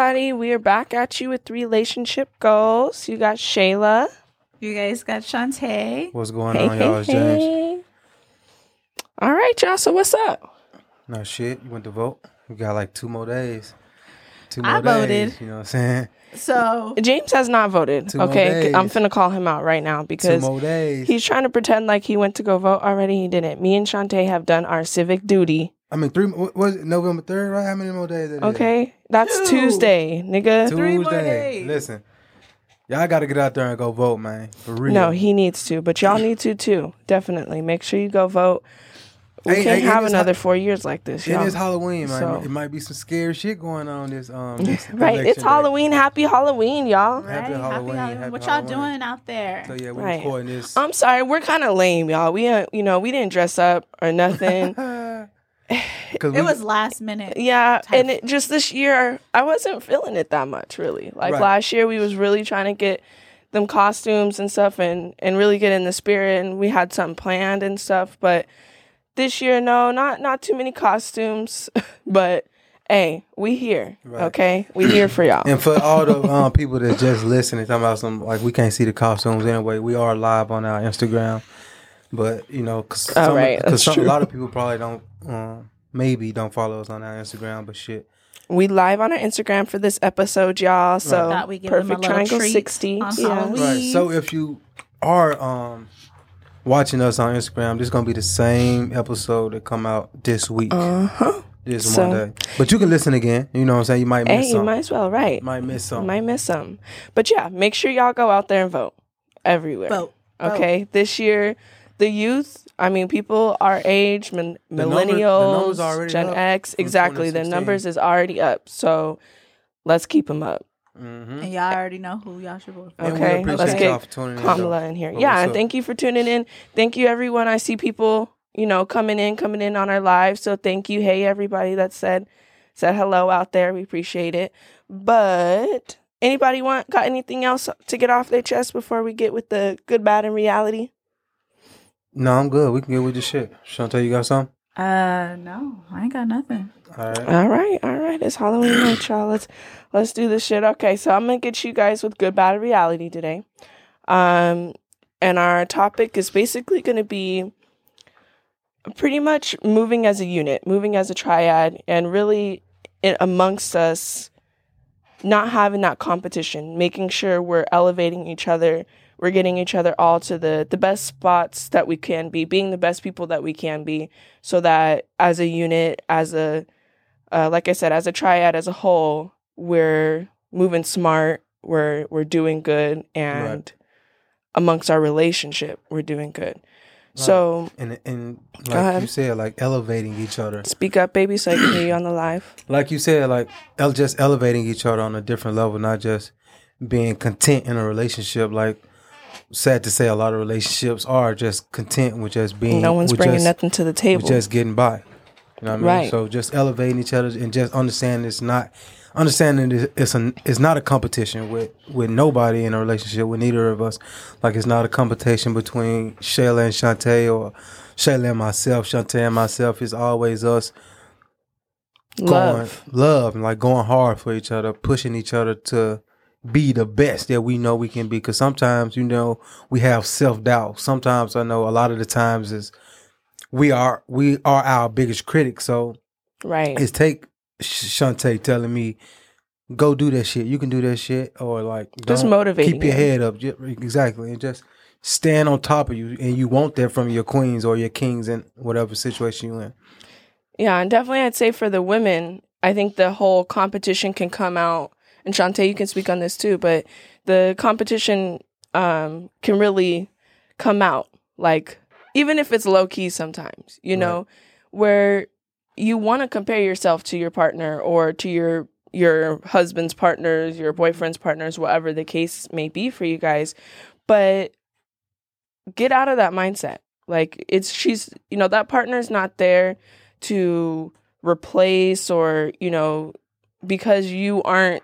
everybody. We are back at you with relationship goals. You got Shayla. You guys got Shantae. What's going on, y'all? It's James. hey. All right, y'all. So what's up? No shit. You went to vote. We got like two more days. Two more I days. voted. You know what I'm saying? So James has not voted. Two more okay, I'm days. finna call him out right now Two because more days. he's trying to pretend like he went to go vote already. He didn't. Me and Shantae have done our civic duty. I mean, three. Was it? November third, right? How many more days? That is? Okay, that's Two. Tuesday, nigga. Tuesday. Three more days. Listen, y'all got to get out there and go vote, man. For real. No, he needs to, but y'all need to too. Definitely make sure you go vote. We Hey, can't hey, have another hot- four years like this, It y'all. is Halloween, man. So- It might be some scary shit going on this um this right, election it's day. Halloween. Happy Halloween, y'all. right, Happy Halloween, happy what y'all Halloween. doing out there? So yeah, we Right. recording this. I'm sorry, we're kind of lame, y'all. We, uh, you know, we didn't dress up or nothing. Cause it was last minute. yeah, Type. and it, just this year, I wasn't feeling it that much, really. Like Right. last year, we was really trying to get them costumes and stuff, and and really get in the spirit, and we had something planned and stuff. But this year, no, not not too many costumes, but. Hey, we here, Right. okay? We here for y'all. And for all the um, people that just listening, talking about some like we can't see the costumes anyway. We are live on our Instagram, but you know, cause, Oh, some, right, 'cause some- a lot of people probably don't, um, maybe don't follow us on our Instagram. But shit, We live on our Instagram for this episode, y'all. So Thought we'd give them a perfect triangle sixty. Yeah. Right. So if you are um watching us on Instagram, this is gonna be the same episode that come out this week, Uh huh. this so- Monday. But you can listen again. You know what I'm saying? You might miss Hey, you might as well, right? might miss some. Might miss some, but yeah, make sure y'all go out there and vote everywhere. Vote. Vote. Okay, this year, the youth. I mean, people our age, min- The number- millennials, numbers already Gen X, exactly. The numbers is already up, so let's keep them up. hmm And y'all already know who y'all should vote for. Okay, appreciate let's y'all get for tuning in, Kamala in here. But Yeah, and thank you for tuning in. Thank you, everyone. I see people, you know, coming in, coming in on our live. So thank you. Hey, everybody that said said hello out there. We appreciate it. But anybody want got anything else to get off their chest before we get with the good, bad, and reality? No, I'm good. We can get with the shit. Chantel, you got something? Uh, no, I ain't got nothing. All right. All right, all right. It's Halloween night, y'all. Let's let's do this shit. Okay, so I'm gonna get you guys with good, bad, reality today. Um, and our topic is basically gonna be pretty much moving as a unit, moving as a triad, and really it, amongst us, not having that competition, making sure we're elevating each other, we're getting each other all to the the best spots that we can be, being the best people that we can be, so that as a unit, as a uh, like I said, as a triad as a whole, we're moving smart, we're we're doing good, and Right. amongst our relationship, we're doing good. So And and like you said, like elevating each other. speak up, baby, so I can hear you on the live. Like you said, like el- just elevating each other on a different level, not just being content in a relationship. Like sad to say, a lot of relationships are just content with just being. no one's bringing just, nothing to the table. just getting by. You know what I mean? Right. So just elevating each other and just understanding it's not understanding it- it's a it's not a competition with with nobody in a relationship with neither of us. Like it's not a competition between Shayla and Shantae or Shayla and myself, Shantae and myself. It's always us Love. going love and like going hard for each other, pushing each other to be the best that we know we can be. Because sometimes you know we have self doubt. Sometimes I know a lot of the times is we are we are our biggest critic. So Right. it's take Sh- Shantae telling me go do that shit. You can do that shit, or like Just don't- Keep your you. head up, exactly, and just stand on top of you. And you want that from your queens or your kings in whatever situation you're in. Yeah, and definitely I'd say for the women, I think the whole competition can come out and Shantae, you can speak on this too, but the competition um can really come out. Like even if it's low key sometimes, you know, where you want to compare yourself to your partner or to your your husband's partners, your boyfriend's partners, whatever the case may be for you guys. But get out of that mindset. Like it's she's you know that partner's not there to replace or you know because you aren't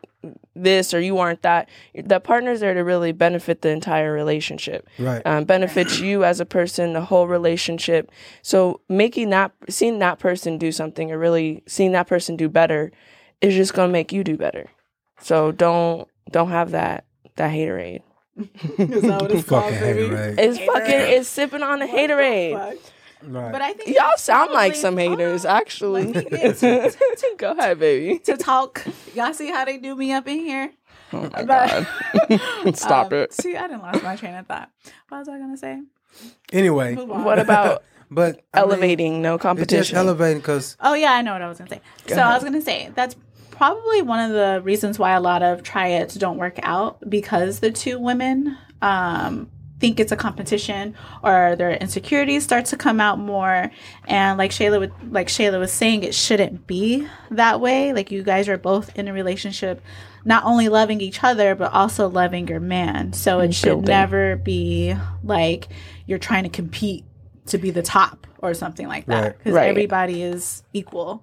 this or you aren't that the partner's there to really benefit the entire relationship Right. um, benefits you as a person the whole relationship so making that seeing that person do something or really seeing that person do better is just going to make you do better So don't don't have that that haterade. Is that what it's called, Fucking baby? haterade. It's fucking it's sipping on the What the haterade. fuck? Right. But I think Y'all sound like some haters, Hold on. actually. Let me get Go ahead, baby. to talk. Y'all see how they do me up in here? Oh my But- god. Stop Um, it. See, I didn't lost my train of thought. What was I gonna say? anyway, What about but I mean, elevating? no It's just competition. elevating because Oh yeah, I know what I was gonna say. Go so I was gonna say that's probably one of the reasons why a lot of triads don't work out because the two women um, think it's a competition or their insecurities start to come out more. And like Shayla would like Shayla was saying, it shouldn't be that way. Like you guys are both in a relationship, not only loving each other but also loving your man. So it should building. never be like you're trying to compete to be the top or something like that Right. because Right. everybody is equal.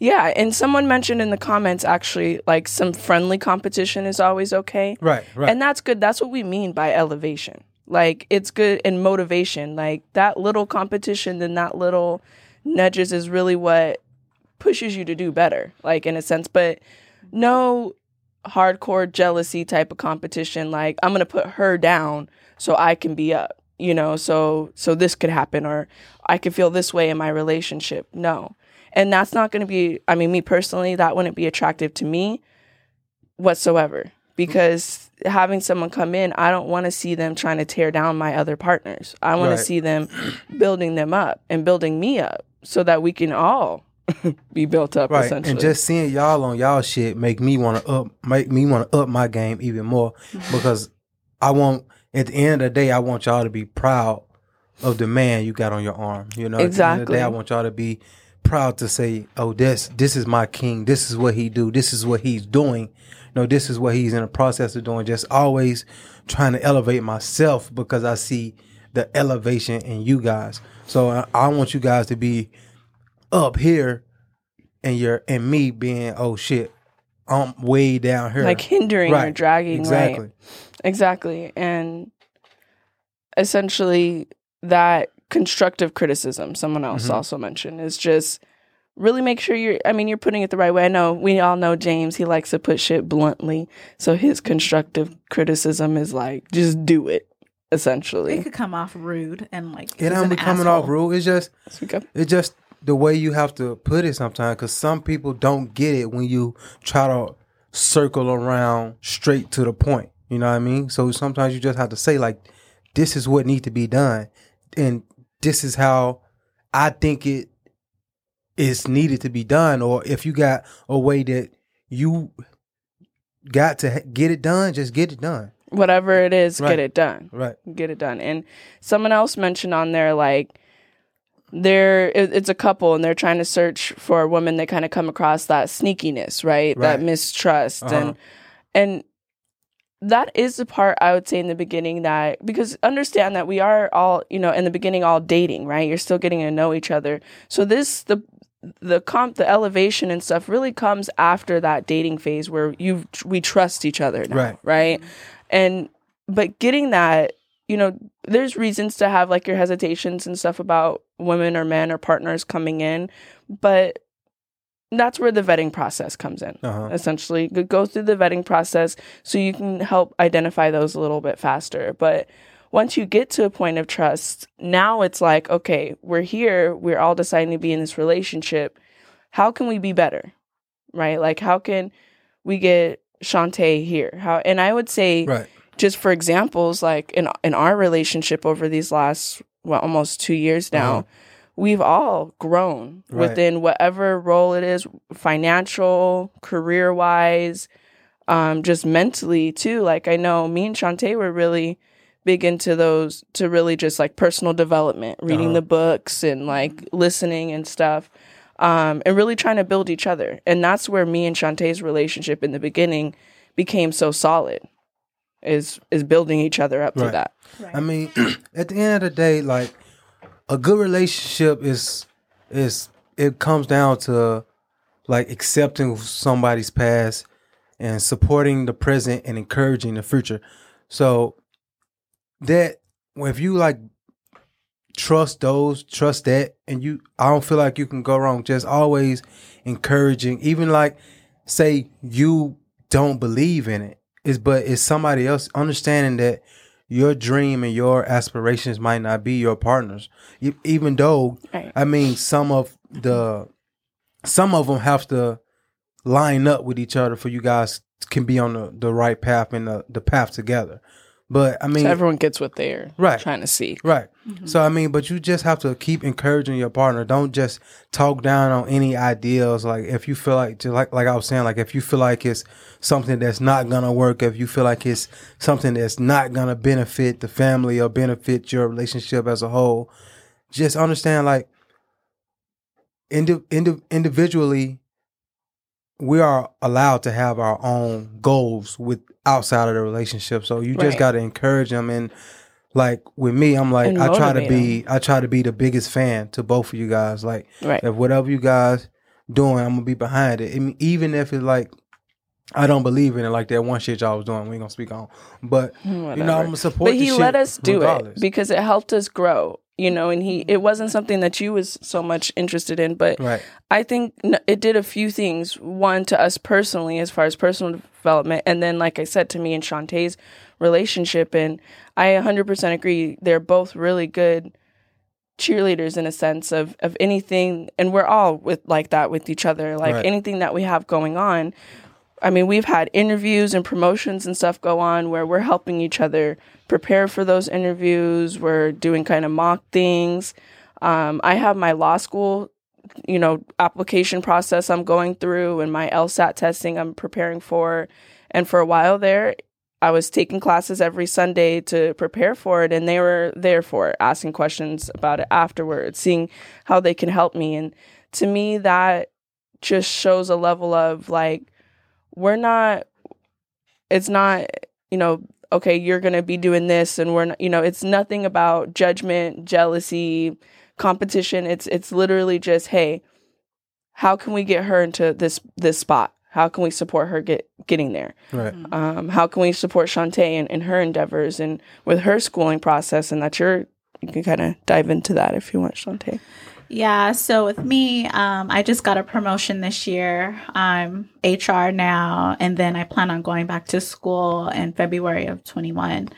Yeah, and someone mentioned in the comments actually like some friendly competition is always okay. right, right, And that's good. That's what we mean by elevation. Like it's good and motivation. Like that little competition and that little nudges is really what pushes you to do better, like in a sense. But no hardcore jealousy type of competition. Like I'm gonna put her down so I can be up. You know, so so this could happen or I could feel this way in my relationship. No. And that's not going to be, I mean, me personally, that wouldn't be attractive to me whatsoever because having someone come in, I don't want to see them trying to tear down my other partners. I want Right. to see them building them up and building me up so that we can all be built up right. essentially. And just seeing y'all on y'all shit make me want to up, make me want to up my game even more mm-hmm. because I want at the end of the day, I want y'all to be proud of the man you got on your arm. You know, At the end of the Exactly. day, I want y'all to be proud to say, "Oh, this this is my king. This is what he do. This is what he's doing. No, this is what he's in the process of doing." Just always trying to elevate myself because I see the elevation in you guys. So I, I want you guys to be up here, and you're and me being, "Oh shit, I'm way down here." like hindering or Right. dragging, exactly. right? Exactly. And essentially, that constructive criticism, someone else Mhm. also mentioned, is just really make sure you're, I mean, you're putting it the right way. I know we all know James, he likes to put shit bluntly. So his constructive criticism is like, just do it, essentially. It could come off rude and like It he's don't be coming asshole. off rude. It's just So we go- it's just the way you have to put it sometimes because some people don't get it when you try to circle around straight to the point you know what i mean so sometimes you just have to say like this is what needs to be done and this is how i think it is needed to be done or if you got a way that you got to get it done just get it done Whatever it is, Right. get it done. right get it done. And someone else mentioned on there like they're it's a couple and they're trying to search for a woman that kind of come across that sneakiness, right? That mistrust Uh-huh. and and that is the part I would say in the beginning that because understand that we are all, you know, in the beginning all dating, right? You're still getting to know each other. So this the the comp the elevation and stuff really comes after that dating phase where you we trust each other now, Right. right? Mm-hmm. And but getting that, you know, there's reasons to have like your hesitations and stuff about women or men or partners coming in, but that's where the vetting process comes in. uh-huh Essentially, Go- go through the vetting process so you can help identify those a little bit faster. But once you get to a point of trust, now it's like, okay, we're here, we're all deciding to be in this relationship. How can we be better? Right? Like, how can we get Shantae here? How? And I would say, right just for examples, like in in our relationship over these last well almost two years now, Uh-huh. We've all grown Right. within whatever role it is, financial, career wise, um, just mentally too. Like I know me and Shantae were really big into those to really just like personal development, reading Uh-huh. the books and like listening and stuff. Um, and really trying to build each other. And that's where me and Shantae's relationship in the beginning became so solid is is building each other up Right. to that. I mean, at the end of the day, like a good relationship is is it comes down to like accepting somebody's past and supporting the present and encouraging the future. So that if you like trust those, trust that, and you I don't feel like you can go wrong. Just always encouraging, even like say you don't believe in it. It's but it's somebody else understanding that your dream and your aspirations might not be your partners. Even though Right. I mean some of the some of them have to line up with each other for you guys can be on the, the right path and the, the path together. But I mean So everyone gets what they're Right. trying to see. Right. Mm-hmm. So I mean, but you just have to keep encouraging your partner. Don't just talk down on any ideals. Like if you feel like, just like like I was saying, like if you feel like it's something that's not gonna work, if you feel like it's something that's not gonna benefit the family or benefit your relationship as a whole, just understand like indi- indi- individually we are allowed to have our own goals with outside of the relationship. So you just Right. got to encourage them and like with me, I'm like I try to be I try to be the biggest fan to both of you guys. Like Right. if whatever you guys doing, I'm gonna be behind it. Mean, even if it's like I don't believe in it, like that one shit y'all was doing. We ain't gonna speak on, but you know I'm gonna support. but he let us do regardless. it because it helped us grow you know and he it wasn't something that you was so much interested in but right, i think it did a few things one to us personally as far as personal development and then like i said to me and shantae's relationship and i 100% agree they're both really good cheerleaders in a sense of of anything and we're all with like that with each other like Right. anything that we have going on I mean, we've had interviews and promotions and stuff go on where we're helping each other prepare for those interviews. We're doing kind of mock things. Um, I have my law school, you know, application process I'm going through and my LSAT testing I'm preparing for. And for a while there, I was taking classes every Sunday to prepare for it, and they were there for it, asking questions about it afterwards, seeing how they can help me. And to me, that just shows a level of like, we're not it's not you know okay you're going to be doing this and we're not you know it's nothing about judgment jealousy competition it's it's literally just hey how can we get her into this this spot how can we support her get getting there right. um, how can we support Shantae in, in her endeavors and with her schooling process and that you're you can kind of dive into that if you want Shantae Yeah, so with me, um, I just got a promotion this year. I'm HR now, and then I plan on going back to school in February of 21.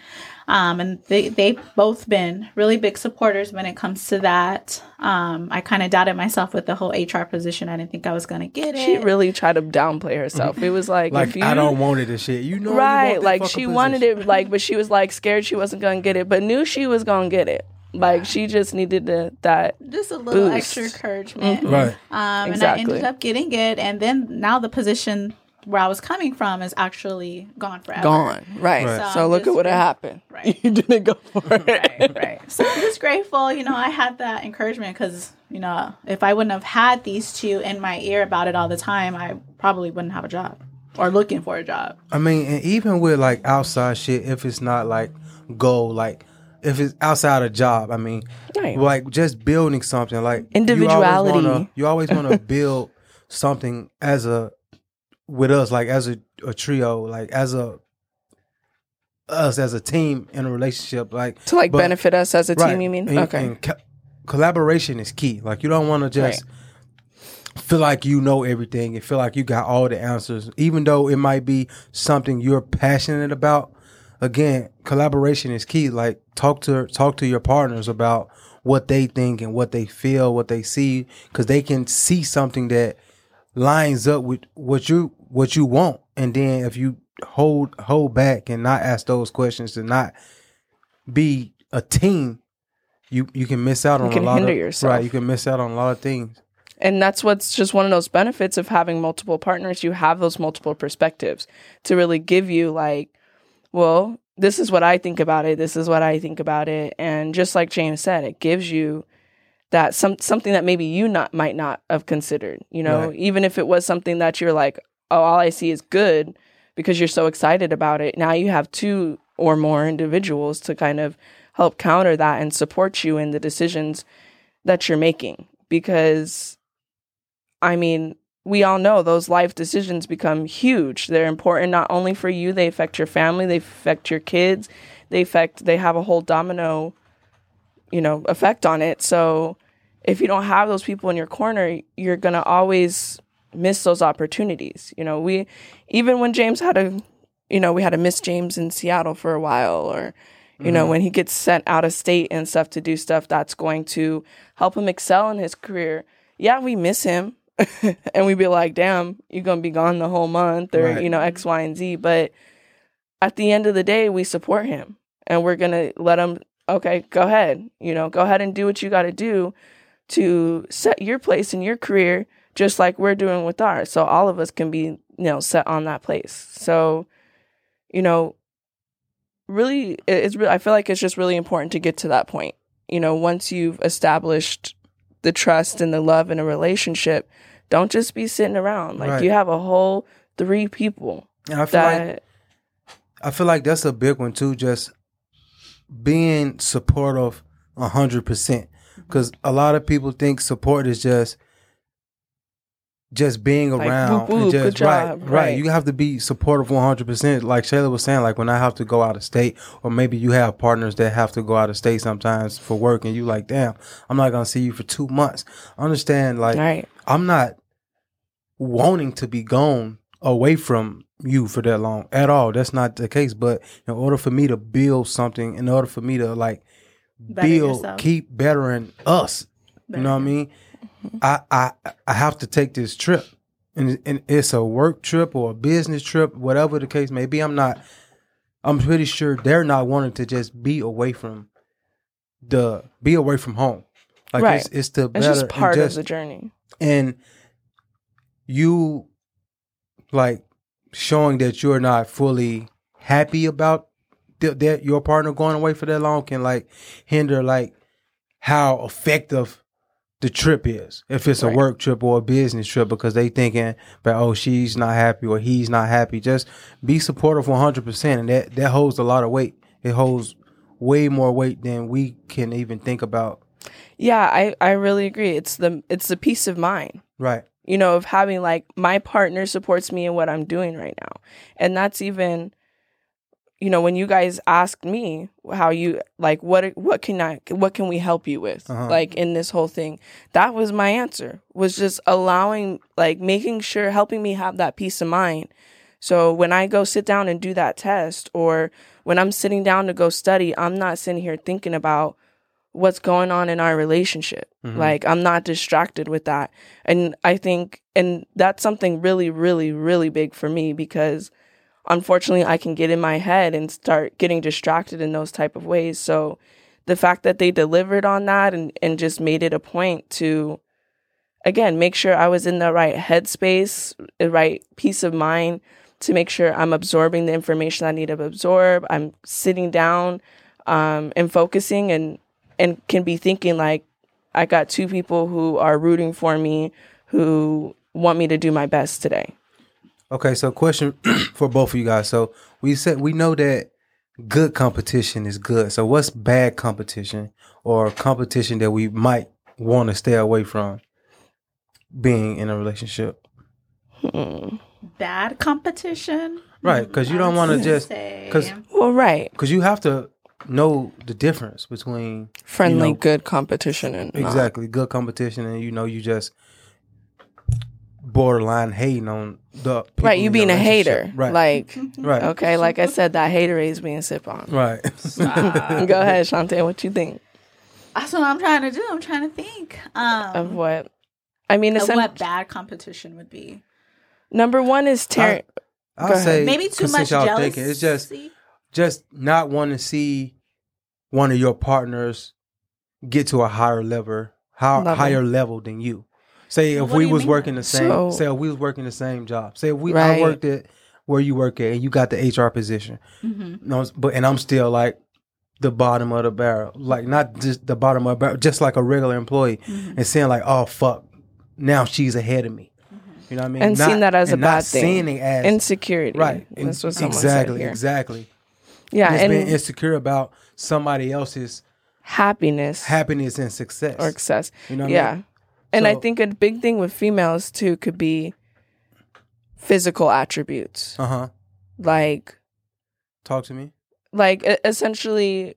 Um, and they, they've both been really big supporters when it comes to that. Um, I kind of doubted myself with the whole HR position. I didn't think I was going to get it. she really tried to downplay herself it was like, Like if you I don't want it and shit. You know, right want that like fucking she wanted it like but she was like scared she wasn't gonna get it but knew she was gonna get it like she just needed to, that just a little Boost. extra encouragement. Right. Um, And I ended up getting it. And then now the position where I was coming from is actually gone forever. gone right, Right. so So look at what great. happened Right. you didn't go for it right, right. So I'm just grateful, you know, I had that encouragement because, you know, if I wouldn't have had these two in my ear about it all the time, I probably wouldn't have a job or looking for a job. I mean, and even with like outside shit, if it's not like goal, like if it's outside a job, I mean, Right. like just building something, like Individuality. You always wanna, you always want to build something as a with us, like as a, a trio, like as a us as a team in a relationship, like to like but- benefit us as a team you mean And- okay and co- collaboration is key. Like you don't want to just feel like you know everything and feel like you got all the answers, even though it might be something you're passionate about. Again, collaboration is key. Like talk to talk to your partners about what they think and what they feel, what they see, because they can see something that lines up with what you what you want. And then if you hold hold back and not ask those questions to not be a team, you you can miss out on a lot hinder of yourself. right. You can miss out on a lot of things. and that's what's just one of those benefits of having multiple partners you have those multiple perspectives to really give you like well this is what i think about it this is what i think about it and just like james said it gives you that some something that maybe you not might not have considered you know Right. even if it was something that you're like oh all i see is good because you're so excited about it now you have two or more individuals to kind of help counter that and support you in the decisions that you're making because I mean, we all know those life decisions become huge. They're important not only for you, they affect your family, they affect your kids, they affect they have a whole domino, you know, effect on it. So if you don't have those people in your corner, you're going to always miss those opportunities. You know, we even when James had a, you know, we had to miss James in Seattle for a while, or you know, mm-hmm. when he gets sent out of state and stuff to do stuff that's going to help him excel in his career. Yeah, we miss him, and we be like, "Damn, you're gonna be gone the whole month," or Right. you know, X, Y, and Z. But at the end of the day, we support him, and we're gonna let him. Okay, go ahead. You know, go ahead and do what you got to do to set your place in your career just like we're doing with ours so all of us can be you know set on that place so you know really it's re- i feel like it's just really important to get to that point you know once you've established the trust and the love in a relationship don't just be sitting around like Right. you have a whole three people And I feel like I feel like that's a big one too. Just being supportive a hundred percent, because a lot of people think support is just just being Like, around whoop, whoop, and just right, job, right, right. You have to be supportive one hundred percent. Like Shayla was saying, like when I have to go out of state, or maybe you have partners that have to go out of state sometimes for work, and you like, damn, I'm not gonna see you for two months. Understand, like right I'm not wanting to be gone away from you for that long at all. That's not the case. But in order for me to build something, in order for me to like Better build, yourself. keep bettering us, you know what I mean? I I I have to take this trip, and and it's a work trip or a business trip, whatever the case may be. I'm not. I'm pretty sure they're not wanting to just be away from the be away from home. Like Right. it's it's to it's just part just- of the journey and you like showing that you're not fully happy about th- that your partner going away for that long can like hinder like how effective the trip is if it's a work trip or a business trip because they thinking but oh she's not happy or he's not happy. Just be supportive 100% and that that holds a lot of weight. It holds way more weight than we can even think about. Yeah i i really agree. It's the it's the peace of mind. Right. You know, of having like my partner supports me in what I'm doing right now. And that's even you know, when you guys asked me how you like what what can I what can we help you with Uh-huh. like in this whole thing. That was my answer. Was just allowing like making sure helping me have that peace of mind. So when I go sit down and do that test or when I'm sitting down to go study, I'm not sitting here thinking about what's going on in our relationship. Mhm. Like I'm not distracted with that. And I think and that's something really really really big for me because unfortunately I can get in my head and start getting distracted in those type of ways. So the fact that they delivered on that and and just made it a point to again make sure I was in the right headspace, the right peace of mind to make sure I'm absorbing the information I need to absorb. I'm sitting down um, and focusing and and can be thinking like I got two people who are rooting for me who want me to do my best today. Okay, so question for both of you guys. So we said we know that good competition is good. So what's bad competition or competition that we might want to stay away from being in a relationship? Hmm. Bad competition. Right, because you don't want to just say- because Well, right. because you have to know the difference between Friendly, You know, good competition and not. exactly good competition and you know you just borderline hating on the people Right, you being a hater. right Like, right okay, like I said, that hater is being sip on. right Stop. Go ahead, Shantae. What you think That's what I'm trying to do. I'm trying to think um, of what? I mean, of what bad competition would be. number one is tearing. Go I'll say Maybe too much y'all jealousy. thinking, it's just just not want to see one of your partners get to a higher level, higher, Level. higher level than you. Say if What we was mean? working the same, So- say if we was working the same job. Say if we Right. I worked at where you work at and you got the HR position. hmm No, but and I'm still like the bottom of the barrel, like not just the bottom of the barrel, just like a regular employee, Mhm. and saying like, oh fuck, now she's ahead of me. You know what I mean? And seeing that as a not bad thing. Seeing it as Insecurity. right. That's what exactly, said here. exactly. Yeah, just being and insecure about somebody else's happiness happiness and success. or success. you know what I yeah. mean? And I think a big thing with females too could be physical attributes. Uh huh. Like Talk to me. like essentially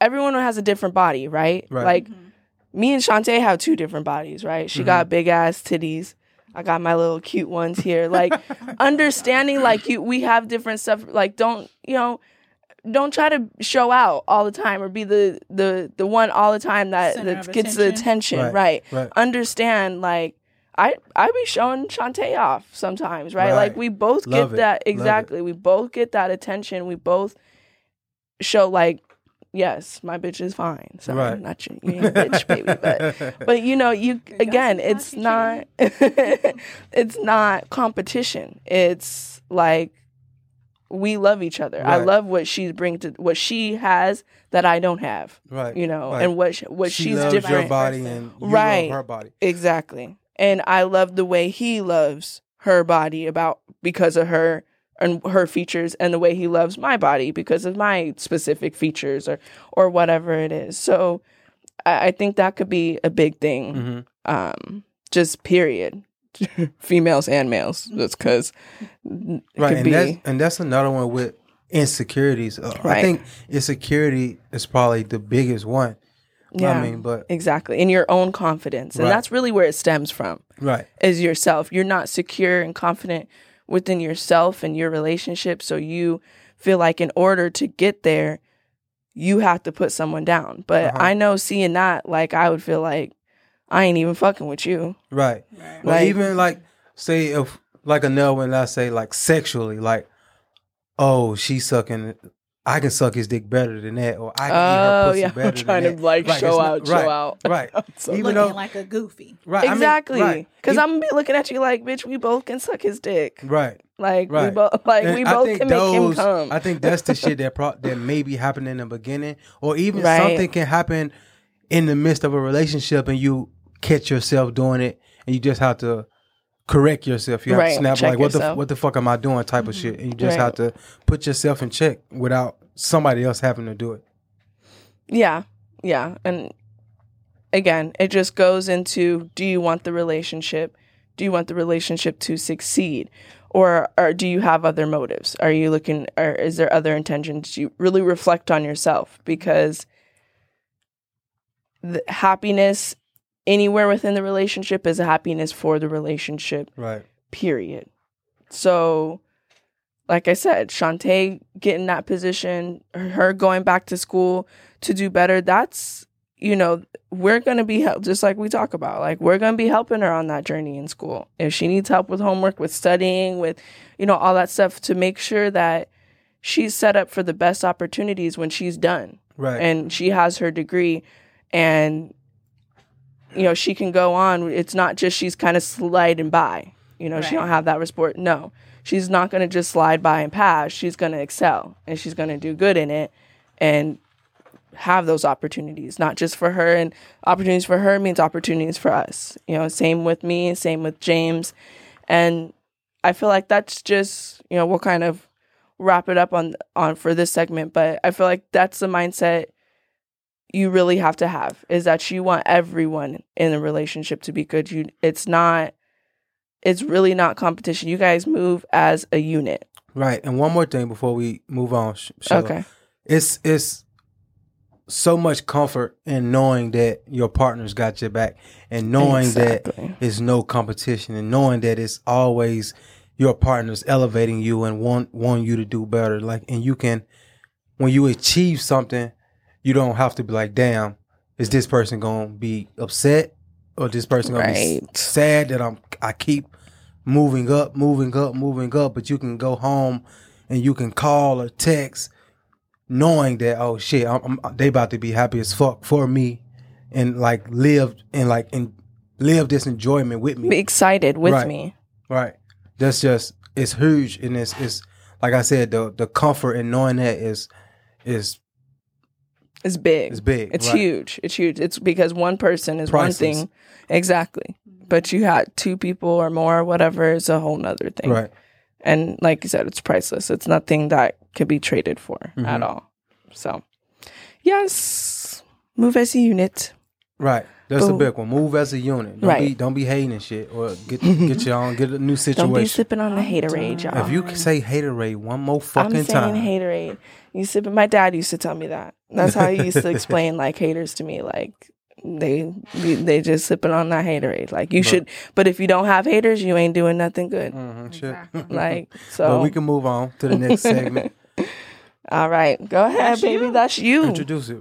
everyone has a different body, right? Right. Like Mhm. me and Shantae have two different bodies, right? She Mm-hmm. got big ass titties. I got my little cute ones here. Like understanding like you we have different stuff like don't, you know, don't try to show out all the time or be the the the one all the time that, Center that of gets the attention. attention, Right, right? right. Understand like I I be showing Shantae off sometimes, right? Right. Like we both Love get it. that exactly. We both get that attention. We both show like yes, my bitch is fine. so Right. not you, you ain't a bitch, baby, but but you know you again it's not it's not competition it's like we love each other i love what she brings to what she has that i don't have right. you know Right. and what what she she's loves different your body and you Right. love her body. exactly and i love the way he loves her body about because of her and her features and the way he loves my body because of my specific features or or whatever it is so i, I think that could be a big thing hmm um just period females and males just because Right, could and be that's and that's another one with insecurities. Uh, I think insecurity is probably the biggest one. yeah I mean, but exactly in your own confidence and Right. that's really where it stems from right, is yourself you're not secure and confident within yourself and your relationship so you feel like in order to get there you have to put someone down but Uh-huh. i know seeing that like i would feel like i ain't even fucking with you right. Right. Well, Like- even like say if like another one, I say like sexually, like oh she's sucking. I can suck his dick better than that, or I can eat her oh pussy yeah better i'm trying than to that. like Right, show not- out right, show out Right, So- even Looking though like a goofy. right, I mean, exactly right, because i'm gonna be looking at you like bitch we both can suck his dick right. like we Right. both like And we both think can make him come I think that's the shit that pro- that may be happening in the beginning, or even Right. something can happen in the midst of a relationship, and you catch yourself doing it, and you just have to correct yourself. You have Right, to snap check like, "What the what the fuck am I doing?" type of mm-hmm. shit, and you just Right. have to put yourself in check without somebody else having to do it. Yeah, yeah. And again, it just goes into do you want the relationship? Do you want the relationship to succeed? Or, or do you have other motives? Are you looking, or is there other intentions? Do You really reflect on yourself because the happiness anywhere within the relationship is a happiness for the relationship Right. period. So, like I said, Shantae getting that position, her going back to school to do better, that's, you know, we're going to be help just like we talk about. Like, we're going to be helping her on that journey in school. If she needs help with homework, with studying, with, you know, all that stuff to make sure that she's set up for the best opportunities when she's done Right. and she has her degree and you know she can go on. It's not just she's kind of sliding by. You know she don't have that resport no. She's not going to just slide by and pass. She's going to excel and she's going to do good in it and have those opportunities. Not just for her and opportunities for her means opportunities for us. You know same with me same with james. And i feel like that's just you know we'll kind of wrap it up on on for this segment but i feel like that's the mindset you really have to have is that you want everyone in the relationship to be good you it's not it's really not competition you guys move as a unit Right. And one more thing before we move on. Sh- Sheila. okay it's it's so much comfort in knowing that your partner's got your back and knowing that it's no competition and knowing that it's always your partner's elevating you and want want you to do better like and you can when you achieve something you don't have to be like damn is this person to be upset or this person be Right. s- sad that I'm I keep moving up moving up moving up but you can go home and you can call or text knowing that oh shit, I'm, I'm, they about to be happy as fuck for me, and like live and like and live this enjoyment with me. be excited with Right. me Right. That's just it's huge, and it's it's like I said, the the comfort in knowing that is is it's big It's big. it's right? huge it's huge it's because one person is one thing exactly but you had two people or more whatever is a whole nother thing Right. and like you said it's priceless it's nothing that could be traded for Mhm. at all so yes move as a unit Right. That's the Boom. big one. Move as a unit. Don't Right. be don't be hating and shit or get get your own get a new situation. don't be sipping on the I'm haterade y'all If you can say haterade one more fucking I'm saying time. haterade. You sipping. My dad used to tell me that. That's how he used to explain like haters to me. Like they they just sipping on that haterade. Like you should, but if you don't have haters, you ain't doing nothing good. Mhm, shit. Like so, But we can move on to the next segment. all right, go ahead, That's baby. you. That's you. Introduce it.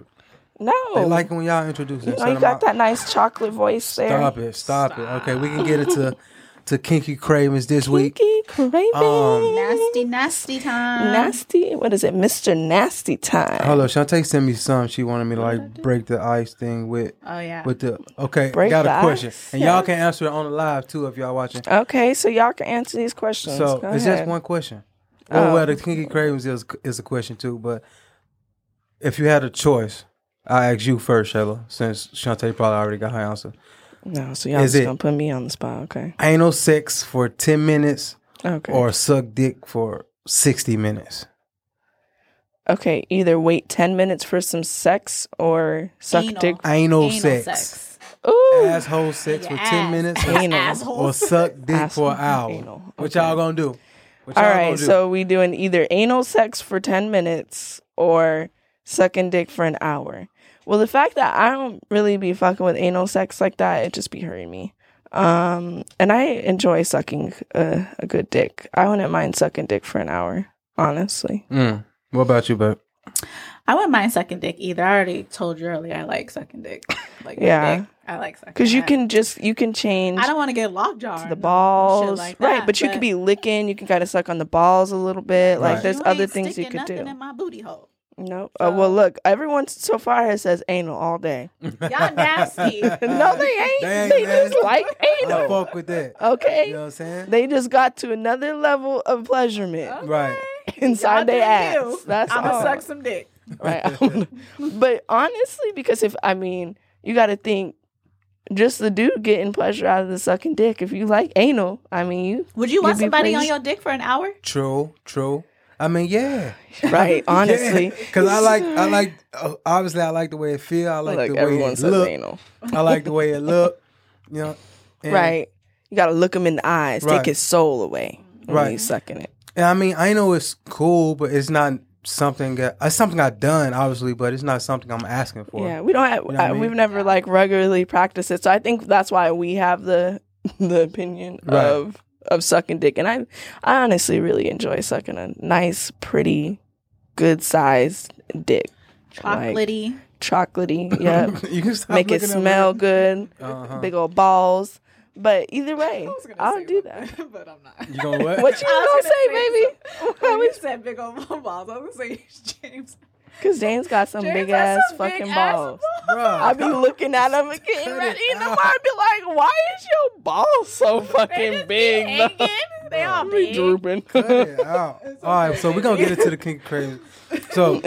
No, They like when y'all introduce you know you got my- that nice chocolate voice there. Stop it. Stop, it. Okay, we can get it to to kinky cravings this week. Kinky craving. Um, Nasty, nasty time. nasty. What is it, Mister Nasty Time? Hold on, Shantae sent me some. She wanted me to like break the ice thing with Oh yeah. with the. Okay, Break got the a question, ice? and y'all can answer it on the live too if y'all watching. Okay, so y'all can answer these questions. So Go it's ahead. just one question. Well, Oh. well, the kinky cravings is is a question too, but if you had a choice, I ask you first, Shayla, since Shantae probably already got her answer. No, so y'all Is just it- gonna put me on the spot. Okay. Anal sex for ten minutes Okay. or suck dick for sixty minutes. okay. Either wait ten minutes for some sex or suck Anal. dick. Anal, Anal sex. sex. Ooh. asshole sex for Your ten ass. minutes Anal. Asshole. or suck dick Asshole. for an hour. Anal. What y'all gonna do? What All y'all right, gonna do? so we doing either anal sex for 10 minutes or sucking dick for an hour. Well, the fact that I don't really be fucking with anal sex like that, it just be hurting me. Um, and I enjoy sucking a, a good dick. I wouldn't mind sucking dick for an hour, honestly. Mm. What about you, babe? I wouldn't mind sucking dick either. I already told you earlier I like sucking dick. Like Yeah. dick, I like sucking. Because you that. can just, you can change I don't want to get lockjaw. to the balls. like right, that, but you could be licking, you can kind of suck on the balls a little bit. Like, there's You other things you could do. in my booty hole. Nope. Uh, well, look, everyone so far has says anal all day. Y'all nasty. no, they ain't. They They, ain't, man. just like I anal. fuck with that. Okay. You know what I'm saying? They just got to another level of pleasurement Right. inside their ass. That's I'm That's gonna suck some dick. right. but honestly, because if I mean, you got to think, just the dude getting pleasure out of the sucking dick. If you like anal, I mean, you Would you want be somebody on your dick for an hour? True. True. I mean, yeah. right. Honestly, because I like, I like, uh, obviously, I like the way it feel. I like like the way it look. anal. I like the way it look. You know. and- Right. You got to look him in the eyes, Right. take his soul away when Right. he's sucking it. And I mean, I know it's cool, but it's not something that it's something I've done, obviously, but it's not something I'm asking for. Yeah, we don't have. You know I I mean? We've never like regularly practiced it, so I think that's why we have the the opinion Right. of of sucking dick. And I, I honestly really enjoy sucking a nice, pretty, good sized dick, Like, Chocolatey. chocolatey. Yeah, you can stop make it looking at smell good. Uh-huh. Big old balls. But either way, I'll do that. but I'm not. You gonna what? What you I gonna was say, gonna say baby? When you said big old balls, I was gonna say James. Because James got some James big ass some fucking big ass balls. Bruh. I be looking at him and getting Cut ready, it and out. I'd be like, "Why is your balls so fucking big?" Hanging. They all Be big. drooping. Cut it out. All right, so we're gonna get into the kink crazy. So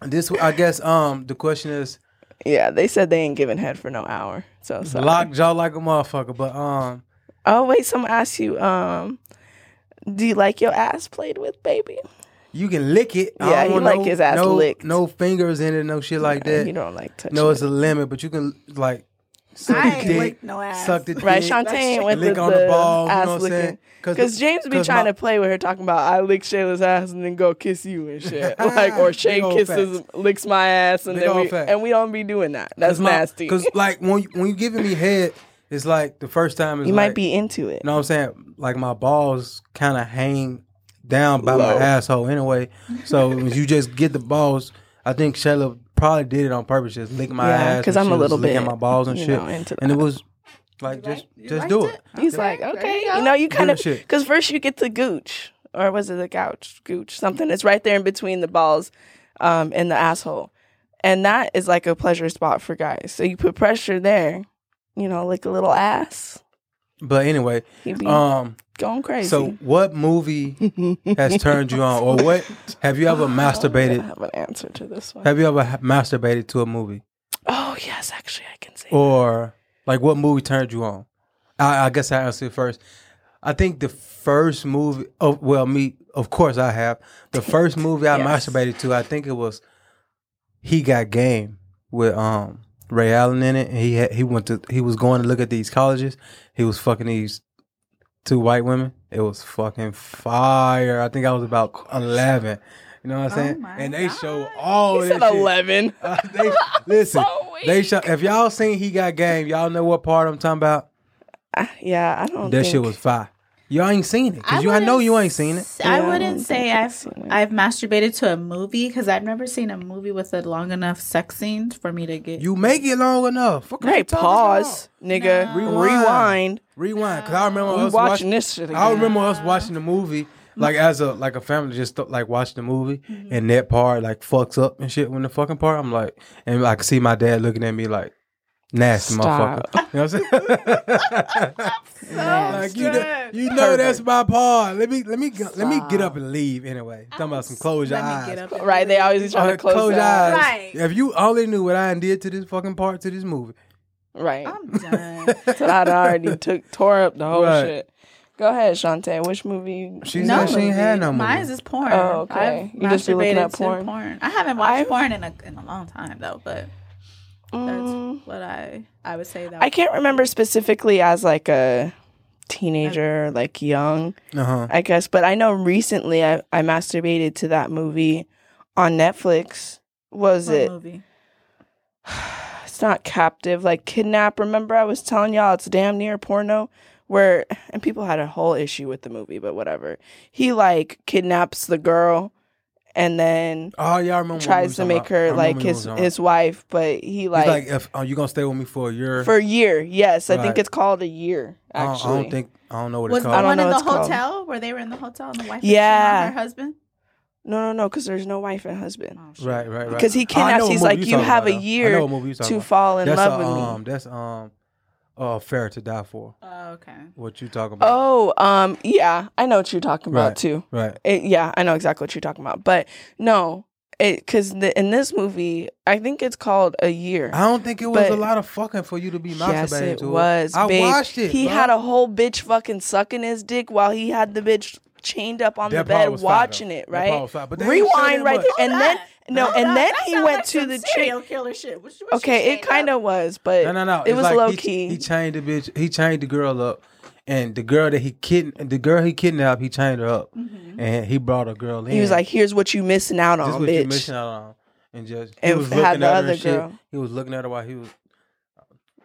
this, I guess, um, the question is yeah, they said they ain't giving head for no hour. So sorry. lock jaw like a motherfucker, but um, Oh wait, someone asked you, um, do you like your ass played with, baby? You can lick it. Yeah, I don't he want like no, his ass no, licked. No fingers in it, no shit like that. You don't like touching. No, it. it's a limit, but you can like suck I the ain't dick, licked no ass. suck the Right, dick, Shantae ain't with lick the, on the the balls. ass You know what I'm saying? licking. Because James be 'cause trying my- to play with her, talking about I lick Shayla's ass and then go kiss you and shit, like or Shay Big old kisses licks my ass and Big then we facts. and we don't be doing that. That's nasty. Because like when you, when you giving me head, it's like the first time is you like, might be into it. You know what I'm saying? Like my balls kind of hang down by Low. my asshole anyway. So when you just get the balls, I think Shayla probably did it on purpose, just lick my Yeah, ass. 'cause and I'm a was little licking bit, my balls and shit. know, and it was like just you just do it? it. He's Okay, like, okay, you you, know, you kind the of because first you get the gooch, or was it the couch gooch? Something that's right there in between the balls, um, and the asshole, and that is like a pleasure spot for guys. So you put pressure there, you know, like a little ass. But anyway, um, going crazy. so what movie has turned you on, or what have you ever I masturbated? have an answer to this one. Have you ever ha- masturbated to a movie, Oh yes, actually, I can say. or like what movie turned you on? I, I guess I answer it first. I think the first movie. Oh well, me of course I have the first movie I Yes. masturbated to. I think it was He Got Game with um Ray Allen in it, he had, he went to he was going to look at these colleges. He was fucking these two white women. It was fucking fire. I think I was about eleven. You know what I'm saying? my and they God. show all He this said shit. eleven. Uh, they, listen, So They show, if y'all seen he got game, y'all know what part I'm talking about. Uh, yeah, I don't. That think, shit was fire. Y'all ain't seen it because you. I know you ain't seen it. s- I Yeah, I wouldn't don't say I've I've seen. I've masturbated to a movie because I've never seen a movie with a long enough sex scene for me to get. You make it long enough. Fuck Hey, pause, nigga. No. Rewind. Rewind. about? Rewind, because I remember We us watching watching. this shit again. I remember us watching the movie. Like as a like a family, just like watching the movie, Mm-hmm. and that part like fucks up and shit. When the fucking part, I'm like, and I can see my dad looking at me like, nasty Stop. motherfucker. You know what I'm saying? like you know, you know that's my part. Let me let me go- let me get up and leave anyway. Talking about some close your Let me eyes. get up Right, they always trying Uh, to close, your their eyes. Right. If you only knew what I did to this fucking part to this movie, Right. I'm done. So I already took tore up the whole Right. shit. Go ahead, Shantae. Which movie? she no she ain't had no movie. Mine is porn. Oh, okay. I've You just be looking masturbated at to porn? I haven't watched I- porn in a in a long time though, but that's Mm, what I I would say that I can't remember specifically as like a teenager, like young, Uh huh. I guess. But I know recently I, I masturbated to that movie on Netflix. Was What it? movie. It's not captive, like kidnap. Remember, I was telling y'all it's damn near porno. Where and people had a whole issue with the movie, but whatever. He like kidnaps the girl, and then Oh, y'all remember? tries to make about. Her like his his wife, but he like, He's like, if oh, you gonna stay with me for a year? for a year. Yes, I think it's called a year. I don't- Actually, I don't think I don't know what Was it's the I called. don't one know in the it's called. hotel where they were in the hotel and the wife Yeah. cheating her husband? no, no, no, because there's no wife and husband. Oh, shit. Right, right, right. Because he Oh, I kidnaps. He's like, you you have about, a year know what movie you talking to about. fall in That's love a, with me. um, that's um, uh, fair to die for. Oh, okay. What you talking about? Oh, um, yeah, I know what you're talking about Right. too. Right. It, yeah, I know exactly what you're talking about. But no, it because in this movie, I think it's called a year. I don't think it was But- a lot of fucking for you to be masturbating Yes, it to was. I babe. watched it. He bro. had a whole bitch fucking sucking his dick while he had the bitch chained up on That the bed was watching though. it. That Right. was fire, but they Rewind right much. there, and then no, No, and that- then he went like to some the chick. serial killer shit. What, what Okay, it kind of was, but No, no, no. it It's was like low he, key. He chained the bitch. He chained the girl up, and the girl that he kid, the girl he kidnapped, he chained her up, and he brought a girl in. he was like, "Here's what you missing out "This on, what bitch." you missing out on," and just he And was had looking the at her other and shit. girl. He was looking at her while he was.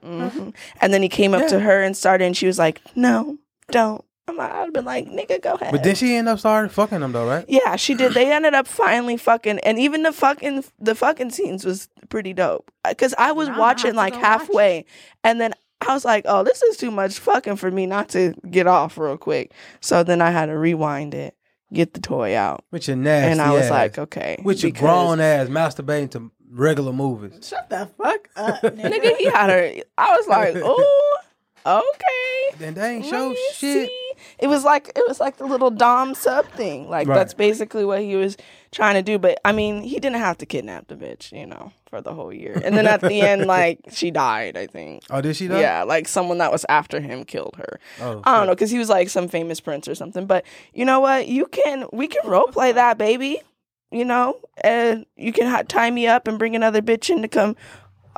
hmm And then he came up Yeah. to her and started, and she was like, "No, don't." I'm like, I'd have been like, "Nigga, go ahead." But then she ended up started fucking him though, right? yeah, she did. They ended up finally fucking, and even the fucking the fucking scenes was pretty dope. Because I was Now I'm watching like go watch halfway, and then I was like, "Oh, this is too much fucking for me not to get off real quick." So then I had to rewind it, get the toy out, With your nasty and I was ass. like, "Okay." with your grown ass masturbating to regular movies. Shut the fuck up, nigga. nigga, he had her. I was like, "Oh, okay." And they ain't show shit. see. It was like it was like the little dom sub thing. Like Right. that's basically what he was trying to do. But I mean, he didn't have to kidnap the bitch, you know, for the whole year. And then at the end, like she died. I think. Oh, did she? Die? Yeah, like someone that was after him killed her. Oh, I don't shit. know because he was like some famous prince or something. But you know what? You can we can role play that, baby. You know, and you can ha- tie me up and bring another bitch in to come.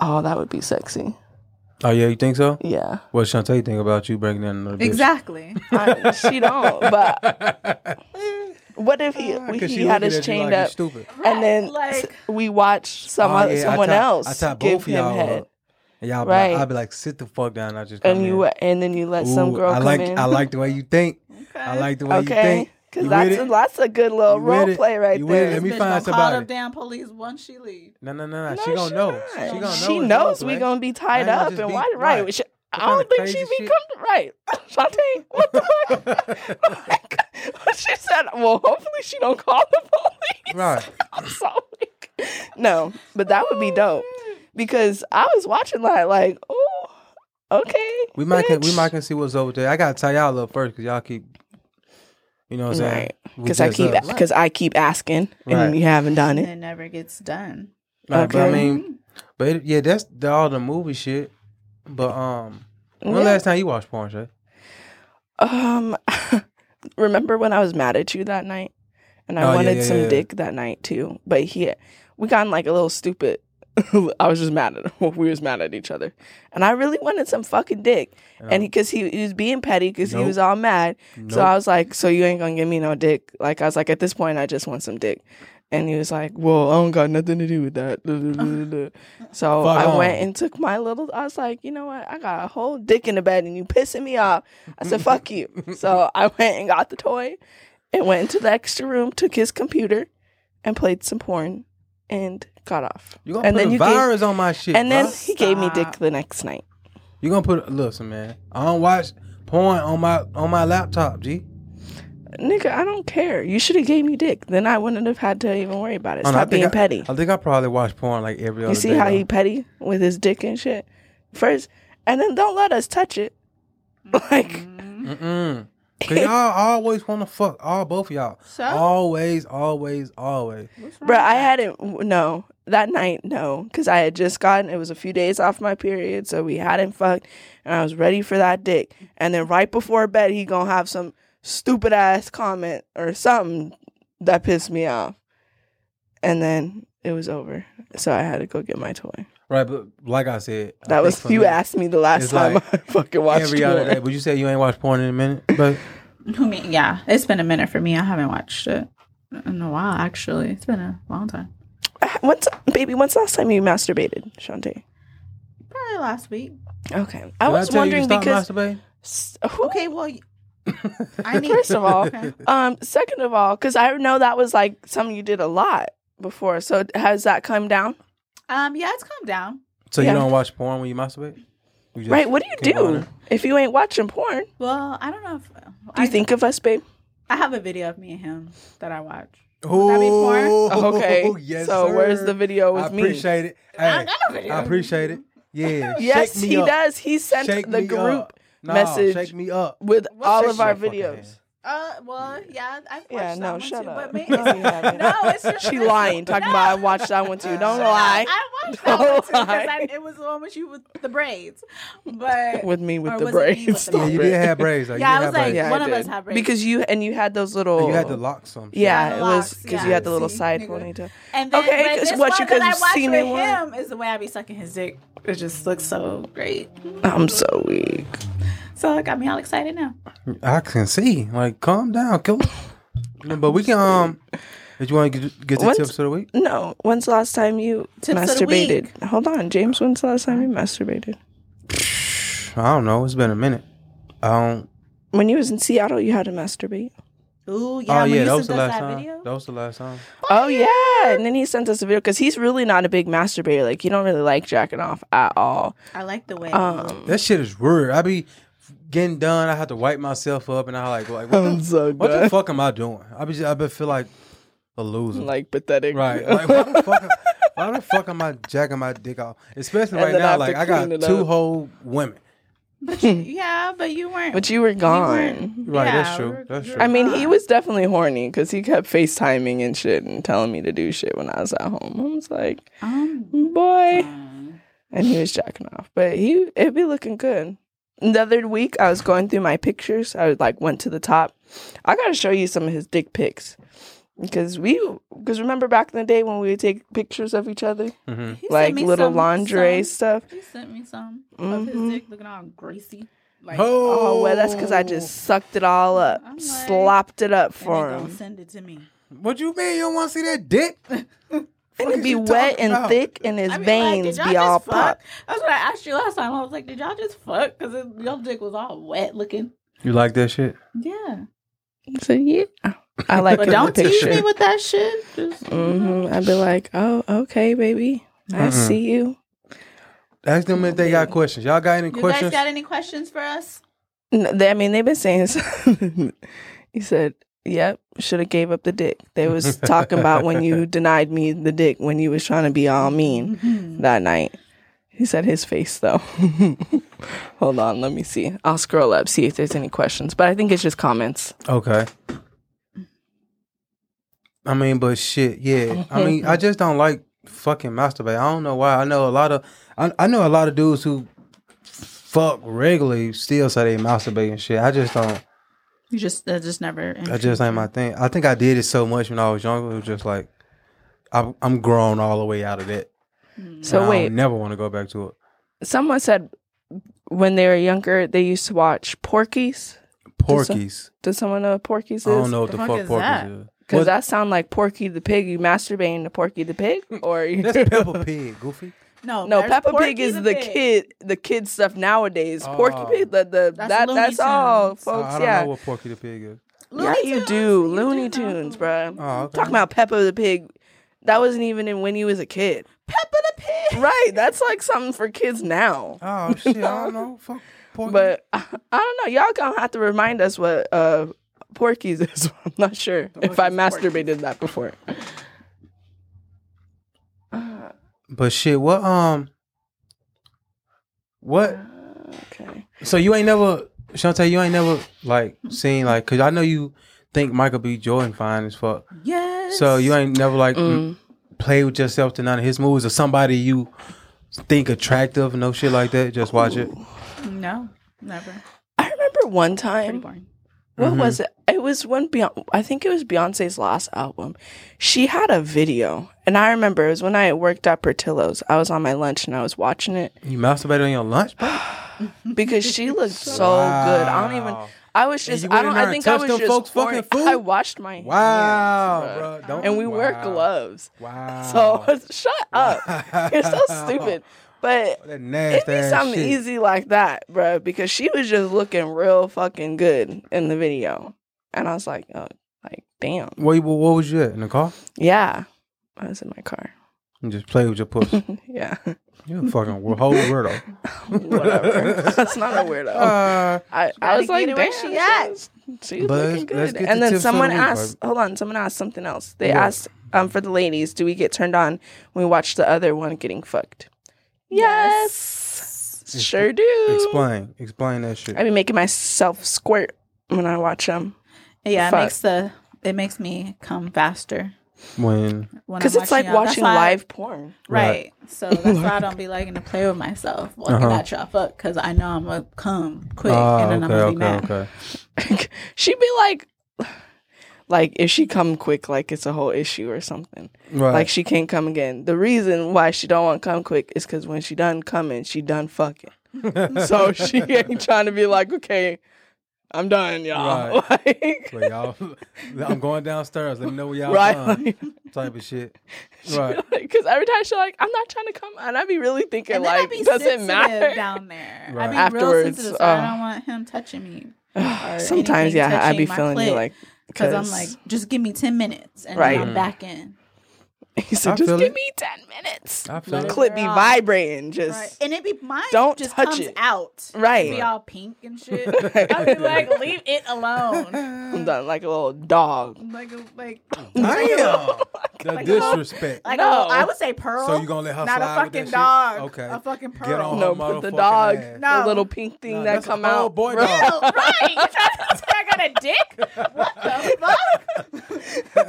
Oh, that would be sexy. Oh yeah, you think so? Yeah, What Shantae you think about you breaking in another bitch? Exactly. I, she don't. But what if he ah, 'Cause he she had us chained like up Stupid. and then like- we watched some Oh, other, yeah, I someone else I tie give both of him y'all head, up. And y'all, be Right. I'd be like, sit the fuck down. I just come and you in. and then you let some girl I come like, in. I like the way you think. I like the way you think. Because You that's a, that's a good little You role play right You there. Let me find gonna call somebody. damn police once she leave. No, no, no, no. No, She gonna know. not. She gonna know. She knows we play. gonna be tied ain't up and be- why? Right? right. She- I don't think she crazy be shit? coming. Right, Shantae. What the fuck? she said, "Well, hopefully she don't call the police." Right. I'm sorry. No, but that would be oh, dope because I was watching that like, oh, okay. We might can, we might can see what's over there. I gotta tell y'all a little first because y'all keep, you know what I'm saying? right because I keep because I keep asking Right. and you haven't done And it. it never gets done. Right, But I mean, but it, yeah, that's the, all the movie shit. But um, when Yeah. last time you watched porn, Shay? Um, remember when I was mad at you that night, and I Oh, yeah, wanted yeah, some yeah. dick that night too. But he, we got in like a little stupid. I was just mad at him. We was mad at each other, and I really wanted some fucking dick. And because he, he was being petty because he was all mad. So I was like, "So you ain't gonna give me no dick?" Like I was like, at this point, I just want some dick. And he was like, "Well, I don't got nothing to do with that." So Fuck I on. went and took my little. I was like, you know what? I got a whole dick in the bed, and you pissing me off. I said, "Fuck you." So I went and got the toy, and went into the extra room, took his computer, and played some porn, and got off. You gonna and put then a you gave, virus on my shit, and then bruh. he gave me dick the next night. You gonna put listen, man. I don't watch porn on my on my laptop, G. Nigga, I don't care. You should have gave me dick. Then I wouldn't have had to even worry about it. Oh, no, I Stop being I- petty. I think I probably watch porn like every other You see day, how though. he petty with his dick and shit? First, and then don't let us touch it. Like, Mm-mm. Cause y'all always want to fuck. All both of y'all. So? Always, always, always. bruh, I hadn't, no, that night, no, because I had just gotten, it was a few days off my period, so we hadn't fucked, and I was ready for that dick. And then right before bed, he gonna have some stupid ass comment or something that pissed me off. And then it was over. So I had to go get my toy. Right, but like I said, That think was you me, asked me the last time like I fucking watched every other day. But you said you ain't watched porn in a minute, but Who me? Yeah, it's been a minute for me. I haven't watched it in a while. Actually, it's been a long time. When's baby? When's the last time you masturbated, Shantae? Probably last week. Okay, I Did was tell wondering stop because masturbating? who- Okay, well, I need. first of all, Okay. um, second of all, because I know that was like something you did a lot before. So has that come down? Um, yeah, it's calmed down. So Yeah. you don't watch porn when you masturbate? You just right? What do you do if you ain't watching porn? Well, I don't know if. Do I, you think of us, babe? I have a video of me and him that I watch? Oh, that be porn? Okay. yes, so where's the video with me? I appreciate it. I Hey, got a video. I appreciate it. Yeah. Yes, shake me he up. does. He sent Shake the group up. No, message Shake me up. with What all of our my fucking videos. Hand. Uh, well, yeah, I've watched Yeah, that no, one shut too, up. But me, No, you haven't. no, it's just She lying, talking No. about I watched that one too. Don't No, lie. I watched that Don't one too because lie. it was the one with you with the braids. But With me with the was it me with braids. the Yeah, you did have braids. Though. You Yeah, I was like. Yeah, one I of us did. have braids. because you and you had those little. you had the lock some. shit. Yeah, Yeah, it was because yeah. you had the little See, side nigga. ponytail. And then, Okay, but 'cause this what, you that could've I watched seen with him is the way I be sucking his dick. It just looks so great. I'm so weak. So it got me all excited now. I can see. Like, calm down, cool. but we can. Um, did you want to get, get the When's- tips of the week? No, when's the last time you Tips masturbated? Hold on, James. When's the last time you masturbated? I don't know. It's been a minute. I don't. When you was in Seattle, you had to masturbate. Ooh, yeah. oh yeah, that was the us last that time. video. That was the last time. Oh yeah, and then he sent us a video because he's really not a big masturbator. Like you don't really like jacking off at all. I like the way. Um, That shit is weird. I be getting done. I have to wipe myself up, and I like like what, the, so what the fuck am I doing? I be I be feel like a loser. Like pathetic, right? Like why the fuck? am- Why the fuck am I jacking my dick off? Especially And right then I now, like I got two up. whole women. but you, yeah, but you weren't. but you were gone. weren't- Right, yeah, that's true. That's true. I mean, he was definitely horny because he kept FaceTiming and shit and telling me to do shit when I was at home. I was like, Um, boy. And he was jacking off. But he it'd be looking good. The other week I was going through my pictures. I like went to the top. I gotta show you some of his dick pics. Because we because remember back in the day when we would take pictures of each other? hmm like little some- lingerie some- stuff. He sent me some of his dick looking all greasy. Like, Oh well that's because I just sucked it all up. Like- slopped it up for they him. gonna send it to me. What you mean you don't want to see that dick? And it'd be wet and about? thick and his I mean, like, veins did y'all be just all fuck? popped. That's what I asked you last time. I was like, did y'all just fuck? Because your dick was all wet looking. You like that shit? Yeah. So yeah. I like But don't tease me with that shit. Just, hmm I'd be like, oh, okay, baby. I Mm-mm. see you. Ask them if they got questions. Y'all got any you questions? guys got any questions for us? No, they, I mean, they've been saying. something. he said, "Yep, should have gave up the dick." They was talking about when you denied me the dick when you was trying to be all mean Mm-hmm. that night. He said his face though. Hold on, let me see. I'll scroll up see if there's any questions, but I think it's just comments. Okay. I mean, but shit, yeah. I mean, I just don't like fucking masturbate. I don't know why. I know a lot of, I, I know a lot of dudes who fuck regularly still say they masturbate and shit. I just don't. You just that just never. I just ain't my thing. I think I did it so much when I was younger. It was just like, I'm, I'm grown all the way out of that. Mm. So I wait, don't never want to go back to it. someone said when they were younger they used to watch Porky's. Porkies. Does someone know what Porky's is? I don't know what The the, fuck fuck is Porky's that? is. Because that sound like Porky the Pig. You masturbating to Porky the Pig, or you That's Peppa Pig, Goofy. No, no? Peppa Porky Pig is the, Pig. kid, the kid stuff nowadays. Porky Oh. Pig, the, the That's that Looney that's all, Tunes. Oh, folks. I don't yeah, know what Porky the Pig is. yeah, Looney you do You Looney do. Tunes, bro. Oh, okay. Talking about Peppa the Pig, that wasn't even in when you was a kid, Peppa the Pig. right? That's like something for kids now. Oh shit, I don't know. Fuck Porky. But I, I don't know. Y'all gonna have to remind us what uh Porky's is. I'm not sure if I is masturbated that before. But shit, what um, what? Okay. So you ain't never, Shantae, you ain't never like seen like, cause I know you think Michael B. Jordan fine as fuck. Yes. So you ain't never like Mm. play with yourself to none of his movies or somebody you think attractive, no shit like that. Just watch it. No, never. I remember one time. What Mm-hmm. was it? It was when Beyonce. I think it was Beyonce's last album. She had a video, and I remember it was when I worked at Portillo's. I was on my lunch and I was watching it You masturbated on your lunch, bro? because she looked so good. I don't even. I was just. I don't. I think I was just. folks' fucking food? I washed my Wow, hands, bro. Don't- and we wear gloves. Wow. So shut up. You're so stupid. But It'd be something shit. easy like that, bro, because she was just looking real fucking good in the video. And I was like, oh, like, damn. You, what was you at in the car? Yeah. I was in my car. You just play with your pussy. yeah. You're a fucking we- whole weirdo. Whatever. That's not a weirdo. Uh, I, I was like, get it where damn, she she at. was, she was But looking let's- good. let's get and the then tips of the someone week, asked, hold on, someone asked something else. They What? asked um, for the ladies, do we get turned on when we watch the other one getting fucked? Yes. Sure do. explain, explain that shit. I be making myself squirt when I watch them. Yeah, it makes the it makes me come faster When when Because it's like y'all. Watching why I- live porn. right. So that's why I don't be liking to play with myself looking Uh-huh. at y'all fuck because I know I'm gonna come quick oh, and then I'm gonna okay, be mad. okay, okay. She'd be like, like if she come quick, like it's a whole issue or something. Right. Like she can't come again. The reason why she don't want to come quick is because when she done coming, she done fucking. so she ain't trying to be like, okay, I'm done, y'all. Like, Like, y'all, I'm going downstairs. Let me know where y'all right? done. Like, Type of shit. Right. Because every time she's like, I'm not trying to come, and I be really thinking And then I like, be does it matter? down there? Right. I be Afterwards, real sensitive. So I oh. don't uh, want him touching me. Sometimes, yeah, I be my feeling you like because I'm like, just give me ten minutes and Right. then I'm back in. he said, I just give it. me ten minutes. I feel Let it. it Clip be vibrating, just Right. And it be mine Don't just touch comes it. out. Right. Be all pink and shit. I be like, leave it alone. I'm done like a little dog. Like a, like Damn. the disrespect. like No. a, I would say pearl. So you gonna let her not a slide with fucking that shit? dog. Okay. A fucking pearl. Get on No, her but the dog, ass. No. the little pink thing Nah, that come whole out. boy dog. Ew, right. You trying to I got a dick? What the fuck?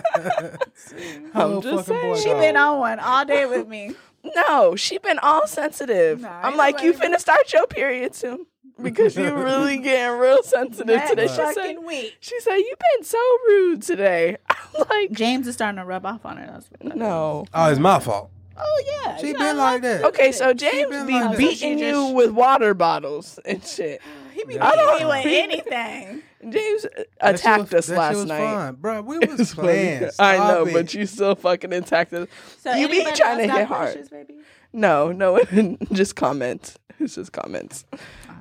I'm just fucking boy saying. She dog. been on one all day with me. No, she been all sensitive. Nah, I'm like, you nobody- finna start your period soon because you really getting real sensitive today. Next She said, week. she said, you've been so rude today. I'm like, James is starting to rub off on her. That's what no. Oh, it's my fault. Oh yeah. She you been know, like that. Okay, so James been be like beating She you with water bottles and shit. He be Yeah. beating I me with anything. James That shit attacked was- us that shit last was night. Fun. Bro, we was It's funny. playing. I know, it. but you still fucking attacked us. So You be trying to hit hard. questions, baby? No, no, just comments. It's just comments.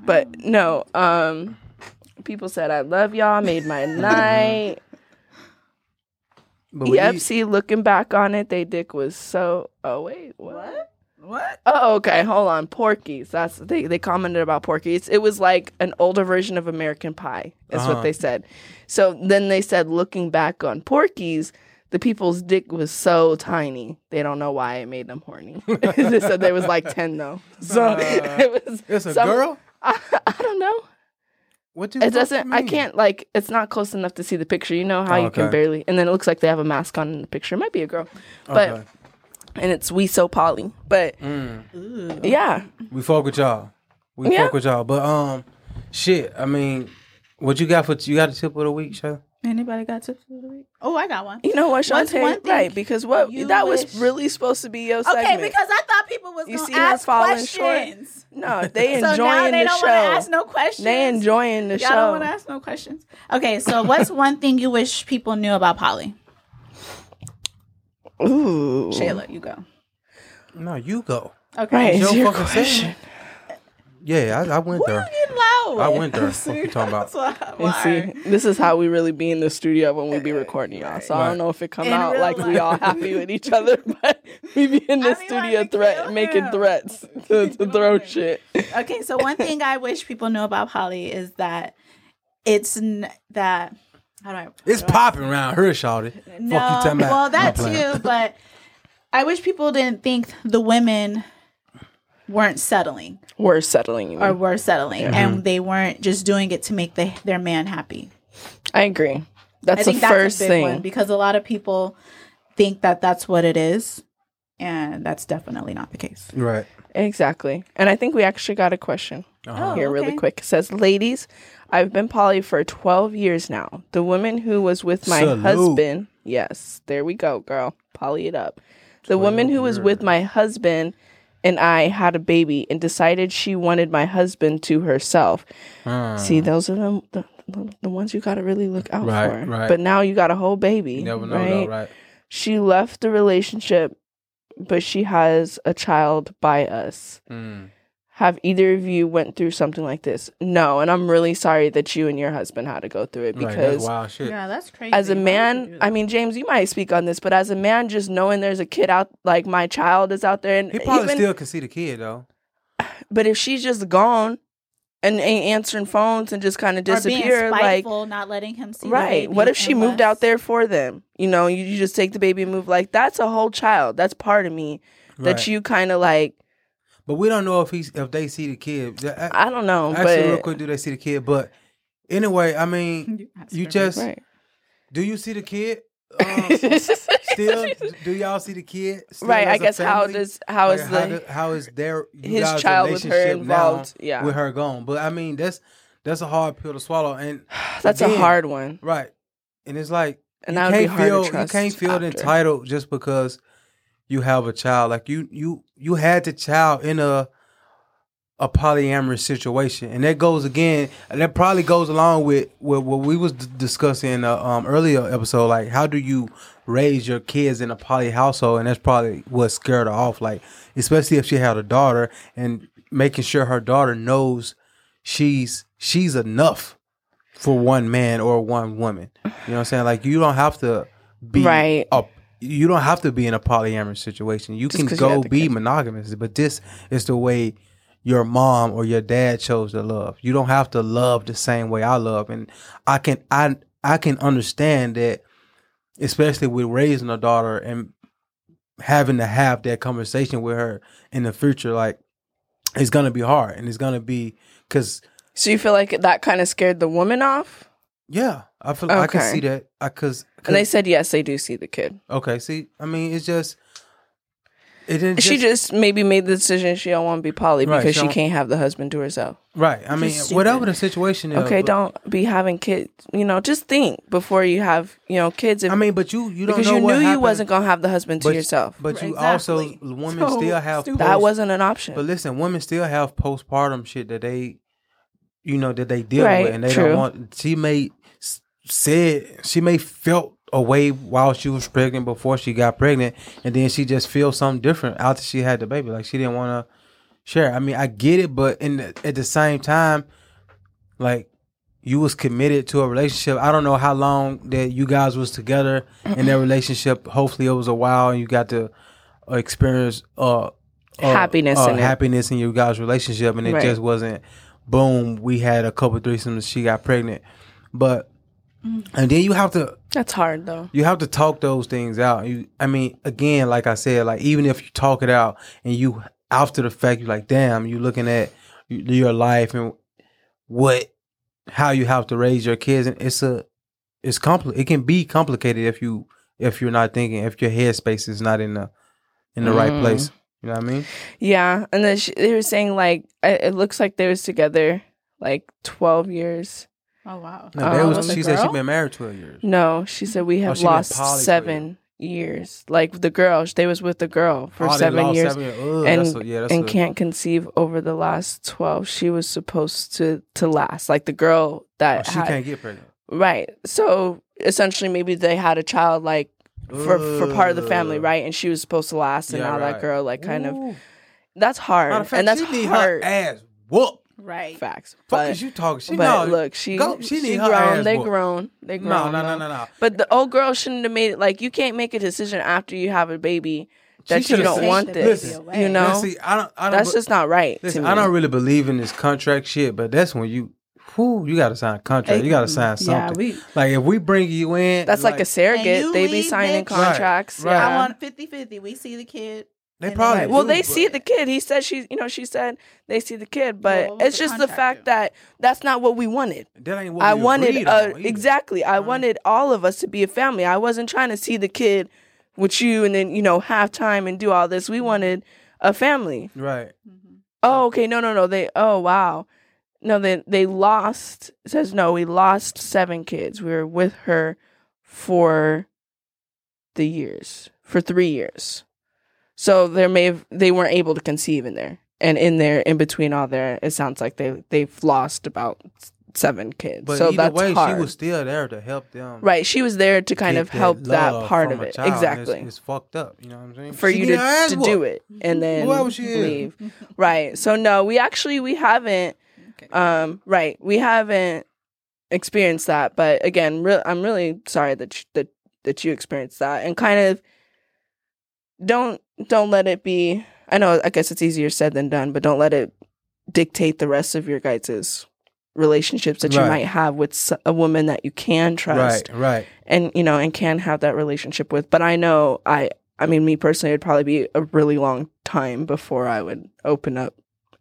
But no, um, people said I love y'all, made my night. But we need- EFC looking back on it, they dick was so. Oh wait, what? What? What? Oh, okay. Hold on. Porky's. That's they. They commented about Porky's. It was like an older version of American Pie. Is Uh-huh. what they said. So then they said, looking back on Porky's, the people's dick was so tiny. They don't know why it made them horny. they said there was like ten though. So Uh, it was. It's a some- girl. I, I don't know. What do you? It doesn't. I can't like. It's not close enough to see the picture. You know how Oh, you can barely. And then it looks like they have a mask on in the picture. It might be a girl, but Okay. And it's we so poly. But Mm. Yeah, We fuck with y'all. We Yeah. fuck with y'all. But um, shit. I mean, what you got for you got a tip of the week, Shay? Anybody got tips for the week? Oh, I got one. you know what, What's Shantae? one thing Right? Because what you that was really supposed to be your Okay, because I thought people was You gonna see her ask falling short? no, they enjoying So now they the don't want to ask no questions. They enjoying the show, Y'all don't want to ask no questions. Okay, so what's one thing you wish people knew about Polly? Ooh. Shayla, you go. No, you go. Okay. Right. It's It's your your question. Yeah, I, I went Who there. you getting loud? I went there. See, What you talking about? that's why- why? see, this is how we really be in the studio when we be recording y'all. So I don't know if it come In out real like we all happy with each other, but we be in the I be studio wanting threat making him. threats to, to throw shit. Okay, so one thing I wish people know about Holly is that it's n- that how do I? It's how do I- popping around her, shawty. No, Fuck you talking about. well that I'm too, but I wish people didn't think the women weren't settling We're settling or were settling, Mm-hmm. and they weren't just doing it to make the, their man happy. I agree. That's I think the that's first a big thing. one because a lot of people think that that's what it is, and that's definitely not the case. Right. Exactly. And I think we actually got a question Uh-huh. Oh, here really quick. It says, Ladies, I've been poly for 12 years now. The woman who was with my Salute. husband, yes, there we go, girl. Poly it up. The woman who was with my husband and I had a baby and decided she wanted my husband to herself. Uh, See, those are the, the, the, the ones you got to really look out Right, for. right. But now you got a whole baby. you never know, right? though, right? She left the relationship, but she has a child by us. Mm. Have either of you went through something like this? No, and I'm really sorry that you and your husband had to go through it Right, that's because wild shit. Yeah, that's crazy. as a Why would you man, I mean James, you might speak on this, but as a man just knowing there's a kid out like my child is out there and He probably even, still can see the kid though. but if she's just gone and ain't answering phones and just kind of or being like not letting him see. the Right. baby What if she moved unless- out there for them? You know, you, you just take the baby and move. Like that's a whole child. That's part of me that you kind of like. But we don't know if he's if they see the kid. I don't know, Actually, real quick, do they see the kid? But anyway, I mean, That's you just right. do you see the kid? Um, still, do y'all see the kid? Still right. I as a guess how does how Like, is how, the do- how is their you his guys' child with her relationship now involved? Yeah, with her gone? But I mean, that's that's a hard pill to swallow, and that's again, a hard one, right. And it's like and you that be can't hard feel you can't feel after. entitled just because you have a child. Like you you you had the child in a a polyamorous situation, and that goes again. And that probably goes along with, with what we was d- discussing in the um, earlier episode. Like, how do you raise your kids in a poly household? And that's probably what scared her off. Like, especially if she had a daughter, and making sure her daughter knows she's she's enough for one man or one woman. You know what I'm saying? Like, you don't have to be Right. a you don't have to be in a polyamorous situation. You Just can you go the be monogamous, but this is the way your mom or your dad chose to love. You don't have to love the same way I love, and I can I I can understand that, especially with raising a daughter and having to have that conversation with her in the future. Like it's gonna be hard, and it's gonna be because So you feel like that kind of scared the woman off? yeah, I feel I can see that. I cause, And they said yes, they do see the kid. okay. See, I mean, it's just it didn't. she just maybe made the decision she don't want to be poly Right, because she she don't- can't have the husband to herself. Right. I mean, Just whatever the situation is. Okay, but- don't be having kids. You know, just think before you have you know kids. If, I mean, but you you don't because know you what knew you happened, wasn't gonna have the husband to but, yourself. But you Exactly. also women So still have stupid. that post- wasn't an option. But listen, women still have postpartum shit that they, you know, that they deal Right, with, and they true. don't want. She may s- said she may felt a way while she was pregnant before she got pregnant, and then she just feels something different after she had the baby. Like she didn't want to share. I mean, I get it, but in the, at the same time, like you was committed to a relationship. I don't know how long that you guys was together in that relationship. Hopefully, it was a while, and you got to experience uh, uh, Happiness uh, in it. happiness in your guys' relationship, and it Right. just wasn't. Boom, we had a couple threesomes. She got pregnant, but and then you have to That's hard though. you have to talk those things out. You, I mean, again, like I said, like even if you talk it out and you after the fact, you're like, damn, you're looking at your life and what, how you have to raise your kids, and it's a, it's compli It can be complicated if you if you're not thinking, if your headspace is not in the in the right Mm. place. You know what I mean? Yeah, and then she, they were saying like it, it looks like they was together like twelve years. Oh wow. No, they Um, was, was she said she girl? been married twelve years. No, she said we have she been lost poly for a seven years. Like the girl, they was with the girl for Oh, they seven years. seven years. Ugh, and that's a, yeah, that's and a, can't conceive over the last 12 she was supposed to to last like the girl oh, that she had, can't get pregnant. right so essentially maybe they had a child like for for part of the family, right? And she was supposed to last, and Yeah, now that girl like kind of that's hard, fact, and that's she need hard. her ass whoop. Right. Facts, but is you talking? She but no, look, she go- she she, need her grown. ass They whooped. grown. They grown. no, no, though. no, no. But the old girl shouldn't have made it. Like you can't make a decision after you have a baby that you don't want this. baby away. You know, Now, see, I don't. I don't that's just not right. Listen, to me. I don't really believe in this contract shit, but that's when you, whew, you got to sign a contract. You got to sign something. Yeah, we. like if we bring you in, That's like, a surrogate. They be signing bitch. Right, contracts. right. Yeah. I want 50-50. We see the kid. They and probably then- Well, do, they but- see the kid. He said she, you know, she said they see the kid, but Well, it's the just the fact do? that that's not what we wanted. That ain't what I we wanted uh, exactly. I wanted all of us to be a family. I wasn't trying to see the kid with you and then you know half time and do all this. We wanted a family. Right. Oh, okay. No, no, no. They. Oh, wow. No, they they lost. It says no. We lost seven kids. We were with her for the years for three years. So there may have they weren't able to conceive in there, and in there, in between all there, it sounds like they they've lost about seven kids. But so either that's way, hard. she was still there to help them. right. She was there to kind of help that love part of it. Exactly. It's, it's fucked up. You know what I'm saying? for She you to, to do it and then Whoever she leave. Right. So no, we actually we haven't Okay. um right. We haven't experienced that, but again, re- I'm really sorry that you, that that you experienced that and kind of don't don't let it be I know I guess it's easier said than done, but don't let it dictate the rest of your guys' relationships that you might have with a woman that you can trust Right. Right. and you know and can have that relationship with but i know i i mean me personally it'd probably be a really long time before i would open up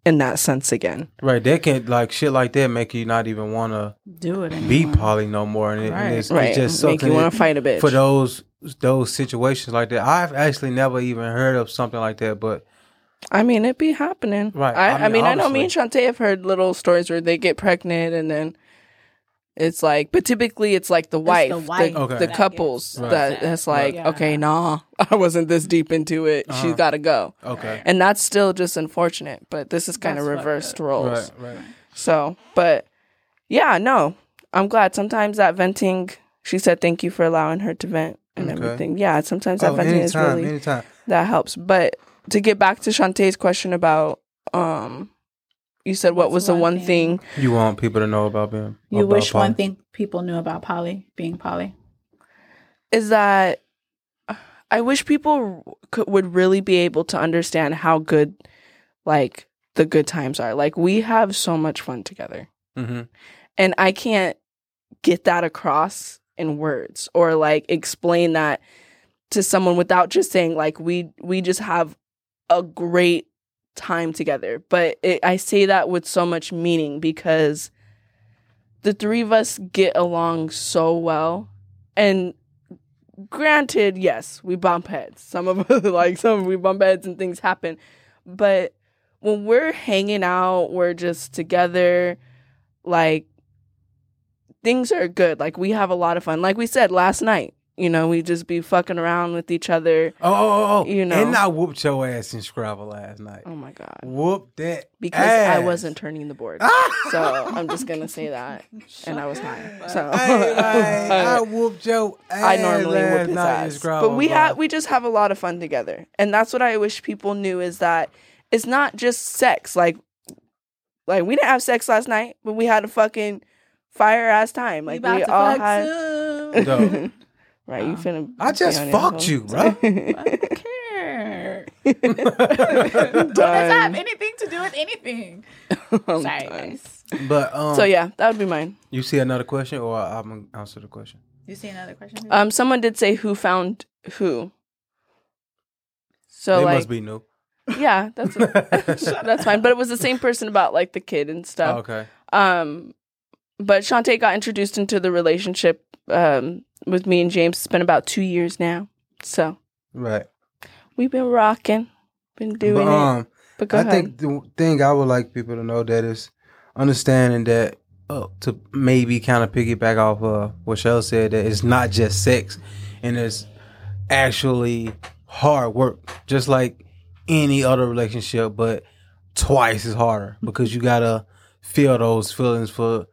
in that sense again Right. They can like shit like that make you not even want to Do it. be poly no more, and, it, Right. and it's, right it's just make something you want to fight a bitch for those those situations like that. I've actually never even heard of something like that, but i mean it be happening Right. i, I I mean, mean, I know me and Shantae have heard little stories where they get pregnant and then it's like but typically it's like the wife the the, wife Okay. the couples gets Right. that upset. that's like Yeah. okay nah i wasn't this deep into it she's Uh-huh. got to go okay. and that's still just unfortunate but this is kind of reversed roles Right. Right. So, but yeah, no, I'm glad. Sometimes that venting, she said, thank you for allowing her to vent and Okay. everything. Yeah, sometimes that Oh, venting is really anytime. that helps. But to get back to Shantae's question about, um, you said what What's was the one one thing? thing- You want people to know about them. You about wish poly. one thing people knew about poly being poly. is that I wish people could, would really be able to understand how good, like the good times are. Like we have so much fun together. Mhm. and I can't get that across in words or like explain that to someone without just saying like we we just have a great time together but it, I say that with so much meaning because the three of us get along so well and granted yes we bump heads some of us like some of we bump heads and things happen but when we're hanging out we're just together like things are good. Like we have a lot of fun. Like we said last night, you know, we just be fucking around with each other. Oh, oh, oh, oh. You know. And I whooped your ass in Scrabble last night. Oh my god. Whoop that. Because I wasn't turning the board. so I'm just gonna say that. And I was high. So Hey, like, I whooped your ass. I normally last whoop his night ass. Scrabble, But we bro. have we just have a lot of fun together. And that's what I wish people knew is that it's not just sex. Like like we didn't have sex last night, but we had a fucking fire ass time. Like we, all had Dope. Right, you finna I just fucked you, bro. I don't care. What does that have anything to do with anything? I'm Sorry, done. guys. But um, So yeah, that would be mine. you see another question, or I'm gonna answer the question. You see another question? Um, someone did say who found who. So they like, must be new. yeah, that's that's fine. But it was the same person about like the kid and Oh, stuff. okay. Um, but Shantae got introduced into the relationship um with me and James. It's been about two years now. So Right. we've been rocking, been doing but, it. um, But go I ahead. think the thing I would like people to know that is understanding that uh, to maybe kind of piggyback off uh, what Shell said that it's not just sex and it's actually hard work, just like any other relationship, but twice as harder because you gotta feel those feelings for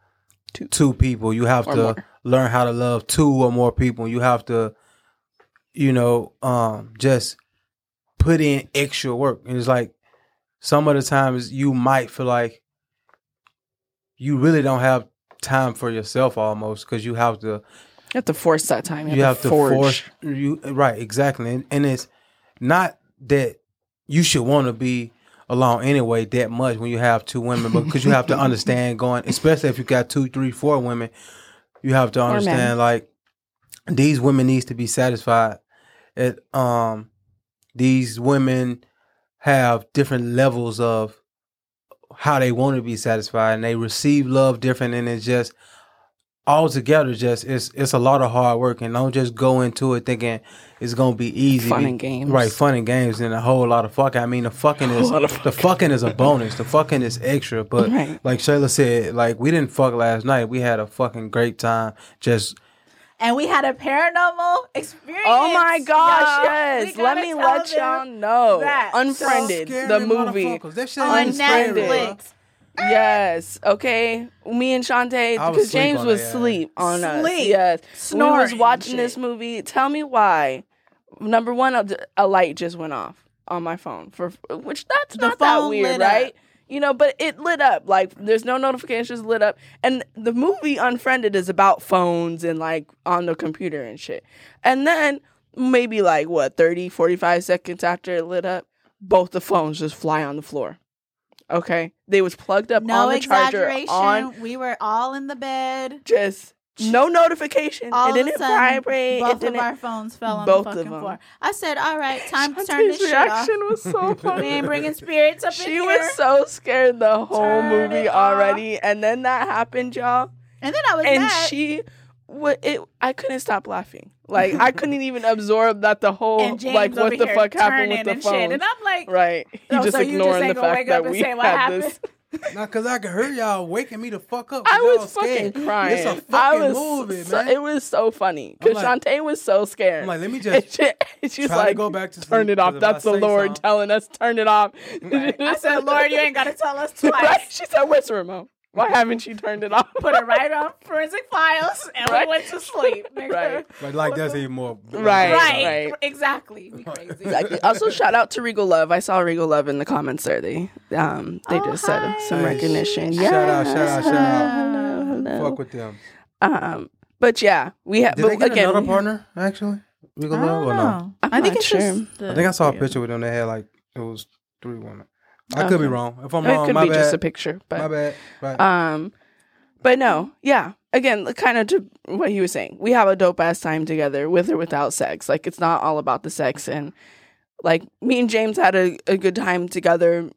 Two. two, people. You have Or to more. Learn how to love two or more people. You have to you know, um, just put in extra work. And it's like some of the times you might feel like you really don't have time for yourself almost because you have to You have to force that time. You, you have to forge. force you right exactly and, and it's not that you should want to be alone anyway that much when you have two women but because you have to understand going especially if you got two three four women you have to understand like these women needs to be satisfied. It um these women have different levels of how they want to be satisfied and they receive love different and it's just altogether just it's it's a lot of hard work and don't just go into it thinking it's gonna be easy Fun and games. right fun and games and a whole lot of fucking i mean the fucking is lot of the fucking is a bonus the fucking is extra but Right. like shayla said like we didn't fuck last night we had a fucking great time just And we had a paranormal experience. Oh my gosh, y'all. yes. Let me let y'all know. that. Unfriended, Scary the movie. That shit on scary. Netflix. Yes. Okay. Me and Shantae, I was because asleep James on was their ass. asleep on us. Sleep. Yes. we Snoring was and watching this shit. movie. Tell me why. Number one, a, a light just went off on my phone for which that's The not that phone weird, lit up. right? You know, but it lit up. Like there's no notifications lit up. And the movie Unfriended is about phones and like on the computer and shit. And then maybe like what 30, 45 seconds after it lit up, both the phones just fly on the floor. Okay, they was plugged up No on the charger on we were all in the bed. just no notification. All it of a didn't sudden, vibrate. both it didn't. of our phones fell on both the of fucking them. floor. I said, "All right, time to turn this Shantae's shit off." was so We ain't bringing spirits up in she here. was so scared the whole Turn movie it off. already, and then that happened, y'all. and then I was like, And mad. she, what it? I couldn't stop laughing. Like I couldn't even absorb that the whole like over what the fuck happened with the and shit. And phone. I'm like, Right, he Oh, just so you just ignoring ain't the gonna fact wake up that and we say what had happened? this. Not because I could hear y'all waking me the fuck up. I y'all was scared. fucking crying. It's a I fucking was movie, so, man. It was so funny because I'm like- Shantae was so scared. I'm like, let me just she, she's try to like, go back to turn sleep, it off. That's the Lord something- telling us turn it off. I said, Lord, you ain't got to tell us twice. Right? She said, "Where's the remote? Why haven't you turned it off?" Put it right on forensic files, and Right. we went to sleep. Nigga. Right. Like, like that's even more. Right. Right. Exactly. We crazy. Exactly. Also, shout out to Regal Love. I saw Regal Love in the comments there. They um they Oh, just said hi. some recognition. Yeah. Shout out, shout out, shout out. Hello, hello. Fuck with them. Um, but yeah, we have. Did but they get again, another partner actually? We I go love don't or no? I'm I think not it's sure. just. The I think I saw a picture with them. They had like it was three women. I could be wrong. If I'm wrong, It wrong, could my be bad. just a picture, but my bad. Right. Um, but no, yeah. Again, kind of to what he was saying, we have a dope ass time together with or without sex. Like it's not all about the sex, and like me and James had a, a good time together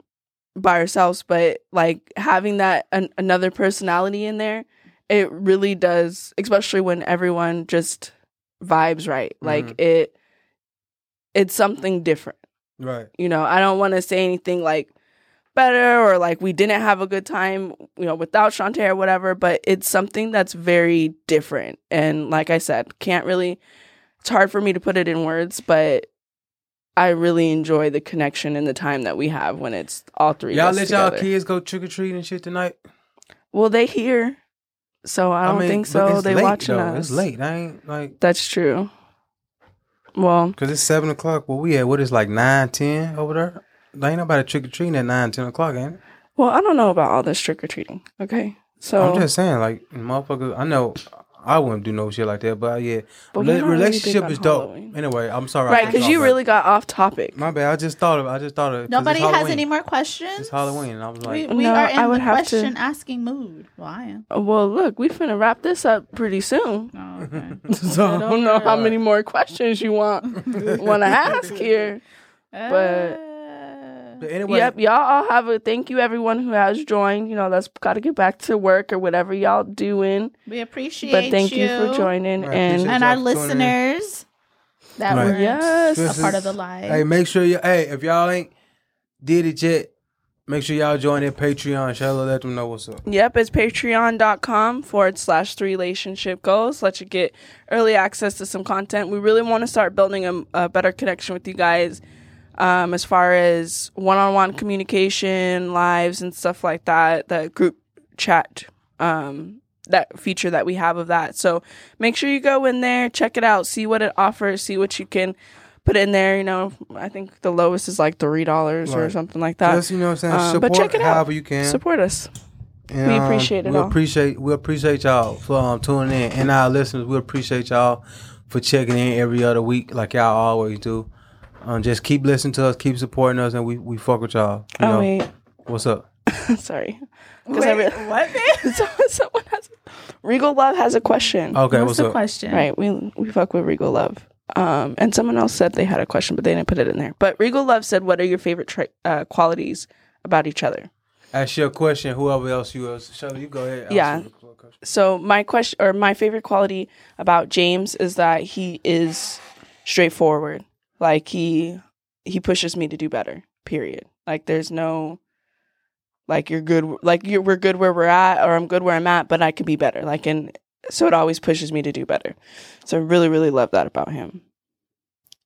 by ourselves. But like having that an, another personality in there, it really does, especially when everyone just vibes right. Like Mhm. it, it's something different right. you know i don't want to say anything like better or like we didn't have a good time you know without Shantae or whatever but it's something that's very different and like i said can't really it's hard for me to put it in words but i really enjoy the connection and the time that we have when it's all three Y'all of us let y'all kids go trick or treat and shit tonight. well they here so i don't mean, think so they late, watching though. us It's late. I ain't like that's true well because it's seven o'clock. Well, we at what is like nine, ten over there. There ain't nobody trick or treating at nine, ten o'clock, ain't it? well i don't know about all this trick-or-treating okay so I'm just saying, like motherfuckers. I know I wouldn't do no shit like that, but uh, yeah, But rela- we're not really relationship big is dope. Halloween. Anyway, I'm sorry. Right because you that. really got off topic My bad. I just thought of. I just thought of. 'cause Nobody has Halloween. any more questions. It's Halloween, and I was like, we No, are in I would the have to- question asking mood. Well, I am. Well, look, we finna wrap this up pretty soon. Oh, okay. So I don't know how many more questions you want want to ask here. But- uh, but anyway, Yep, y'all all have a thank you everyone who has joined. You know, that's got to get back to work or whatever y'all doing. we appreciate But thank you, for joining I and and our for tuning in. listeners that Right. were Yes. a part of the live. Hey, make sure you. Hey, if y'all ain't did it yet, make sure y'all join their Patreon. Shall let them know what's up. Yep, it's patreon.com forward slash three relationship goals. Let you get early access to some content. We really want to start building a, a better connection with you guys um, as far as one on one communication, lives, and stuff like that. The group chat um, that feature that we have of that. So make sure you go in there, check it out, see what it offers, see what you can put in there. You know, I think the lowest is like three dollars or something like that. Just you know what I'm saying. Um, Support but check it out. however you can. Support us. And, We um, appreciate it We appreciate we appreciate y'all for um, tuning in, and our listeners. We appreciate y'all for checking in every other week, like y'all always do. Um, just keep listening to us, keep supporting us, and we we fuck with y'all. You Oh know? wait, what's up? sorry. Because I Wait, re- what? someone has Regal Love has a question. Okay, What's what's the up? question? Right, we we fuck with Regal Love. Um, and someone else said they had a question, but they didn't put it in there. But Regal Love said, "What are your favorite tra- uh, qualities about each other?" Ask your question. Whoever else you is, Shirley, you go ahead. ask Yeah. So my question or my favorite quality about James is that he is straightforward. Like he he pushes me to do better. Period. Like there's no like you're good like you're we're good where we're at or I'm good where I'm at, but I could be better. Like and so it always pushes me to do better. So I really really love that about him.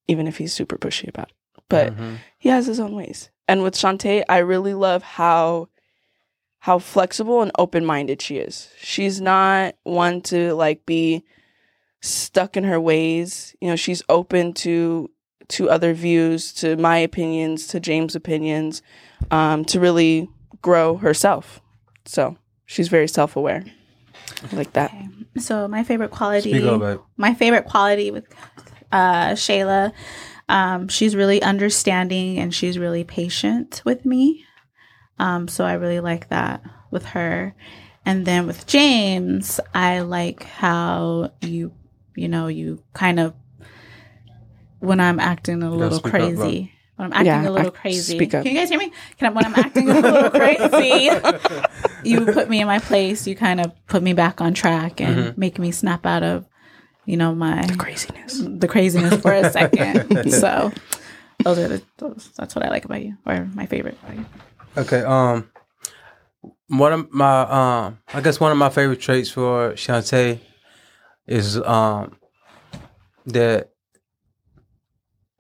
Even if he's super pushy about it. But Mhm. he has his own ways. And with Shantae, I really love how how flexible and open minded she is. She's not one to like be stuck in her ways. You know, she's open to to other views, to my opinions, to James' opinions, um, to really grow herself. So she's very self aware. Like that. Okay. So my favorite quality. Speak up, babe. my favorite quality with uh, Shayla. Um, she's really understanding and she's really patient with me. Um, so I really like that with her. And then with James, I like how you, you know, you kind of, when I'm acting a little speak up, bro. crazy, when I'm acting Yeah, a little act- crazy. speak up. Can you guys hear me? Can I, when I'm acting a little crazy, you put me in my place. You kind of put me back on track and Mm-hmm. make me snap out of, you know, my the Craziness. the craziness for a second. so those are the those, that's what I like about you, or my favorite about you. Okay. Um, one of my um, I guess one of my favorite traits for Shantae is um that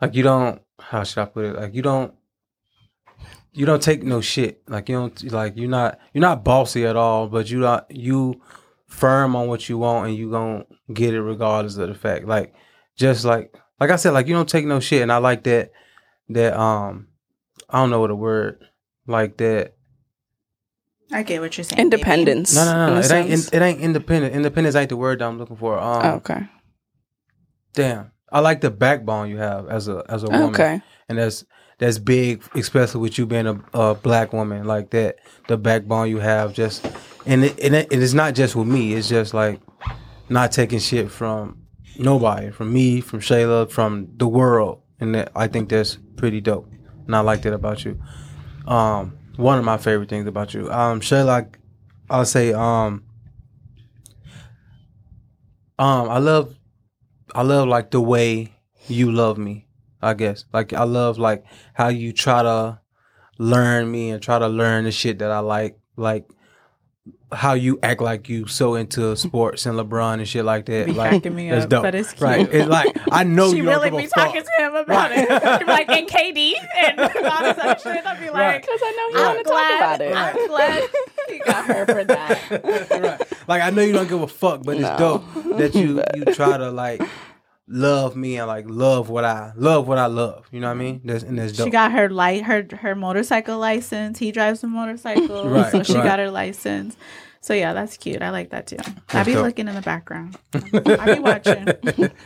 like you don't how should I put it like you don't you don't take no shit like you don't like you're not you're not bossy at all but you not you firm on what you want and you gonna get it regardless of the fact like just like like I said like you don't take no shit and I like that that um I don't know what a word like that I get what you're saying. Independence. no, no, no. in a It ain't. It ain't independent. Independence ain't the word that I'm looking for. Um, Oh, okay. damn. I like the backbone you have as a as a woman, Okay. and that's that's big, especially with you being a, a black woman like that. The backbone you have, just and it, and it, it is not just with me. It's just like not taking shit from nobody, from me, from Shayla, from the world, and that, I think that's pretty dope. And I like that about you. Um, one of my favorite things about you, um, Shayla, I'll say, um, um, I love, I love like the way you love me. I guess like I love like how you try to learn me and try to learn the shit that I like, like how you act like you so into sports and LeBron and shit like that. Be like cracking me that's up, dope. but it's cute. Right? It's like I know she you don't really be fuck. talking to him about Right. it. Like, and KD and all this other shit. I'd be like, Right. Because I know you I'm want to talk glad, about it. I'm glad you got her for that. right. Like I know you don't give a fuck, but it's dope that you you try to like love me and like love what I love what I love. You know what I mean? Mm-hmm. That's and that's dope. She got her light her her motorcycle license. He drives a motorcycle, Right, so she right. got her license. So yeah, that's cute. I like that too. I be looking in the background. I be watching.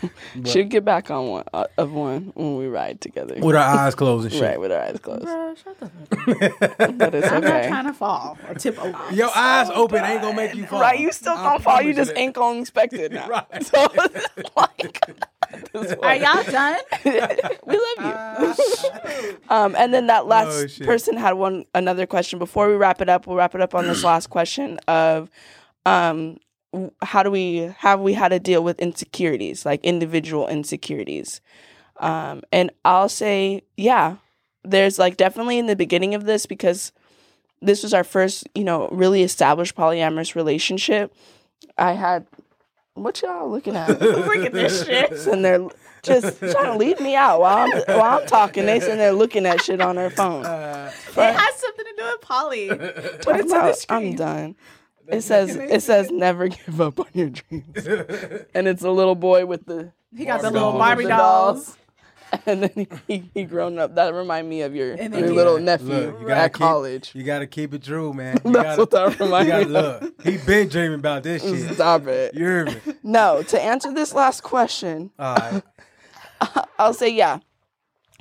Should get back on one uh, of one when we ride together. with our eyes closed and shit. Right, with our eyes closed. Bruh, shut the fuck up. But it's I'm not trying to fall or tip over. Your eyes open ain't gonna make you fall. Right, you still I gonna fall. You just that. ain't gonna inspect it now. Right. So it's like, this Are y'all done? we love you. um, and then that last Oh, person had one another question. Before we wrap it up, we'll wrap it up on this last question of um, how do we have we had to deal with insecurities, like individual insecurities. Um, and I'll say, yeah, there's like definitely in the beginning of this because this was our first, you know, really established polyamorous relationship. I had what y'all looking at? Look at this shit. and they're just trying to leave me out while I'm while I'm talking. They sitting there looking at shit on their phone. It has something to do with Polly. Put it to the About- I'm done. it says it says never give up on your dreams, and it's a little boy with the He got the little. Barbie the dolls. and then he, he, he grown up. That remind me of your, your he- little Look, nephew look, you gotta at keep- college. You gotta keep it true, man. You That's gotta, what that you reminds gotta me of. look. He been dreaming about this shit. Stop it. You hear me? No, to answer this last question, All right. I'll say yeah.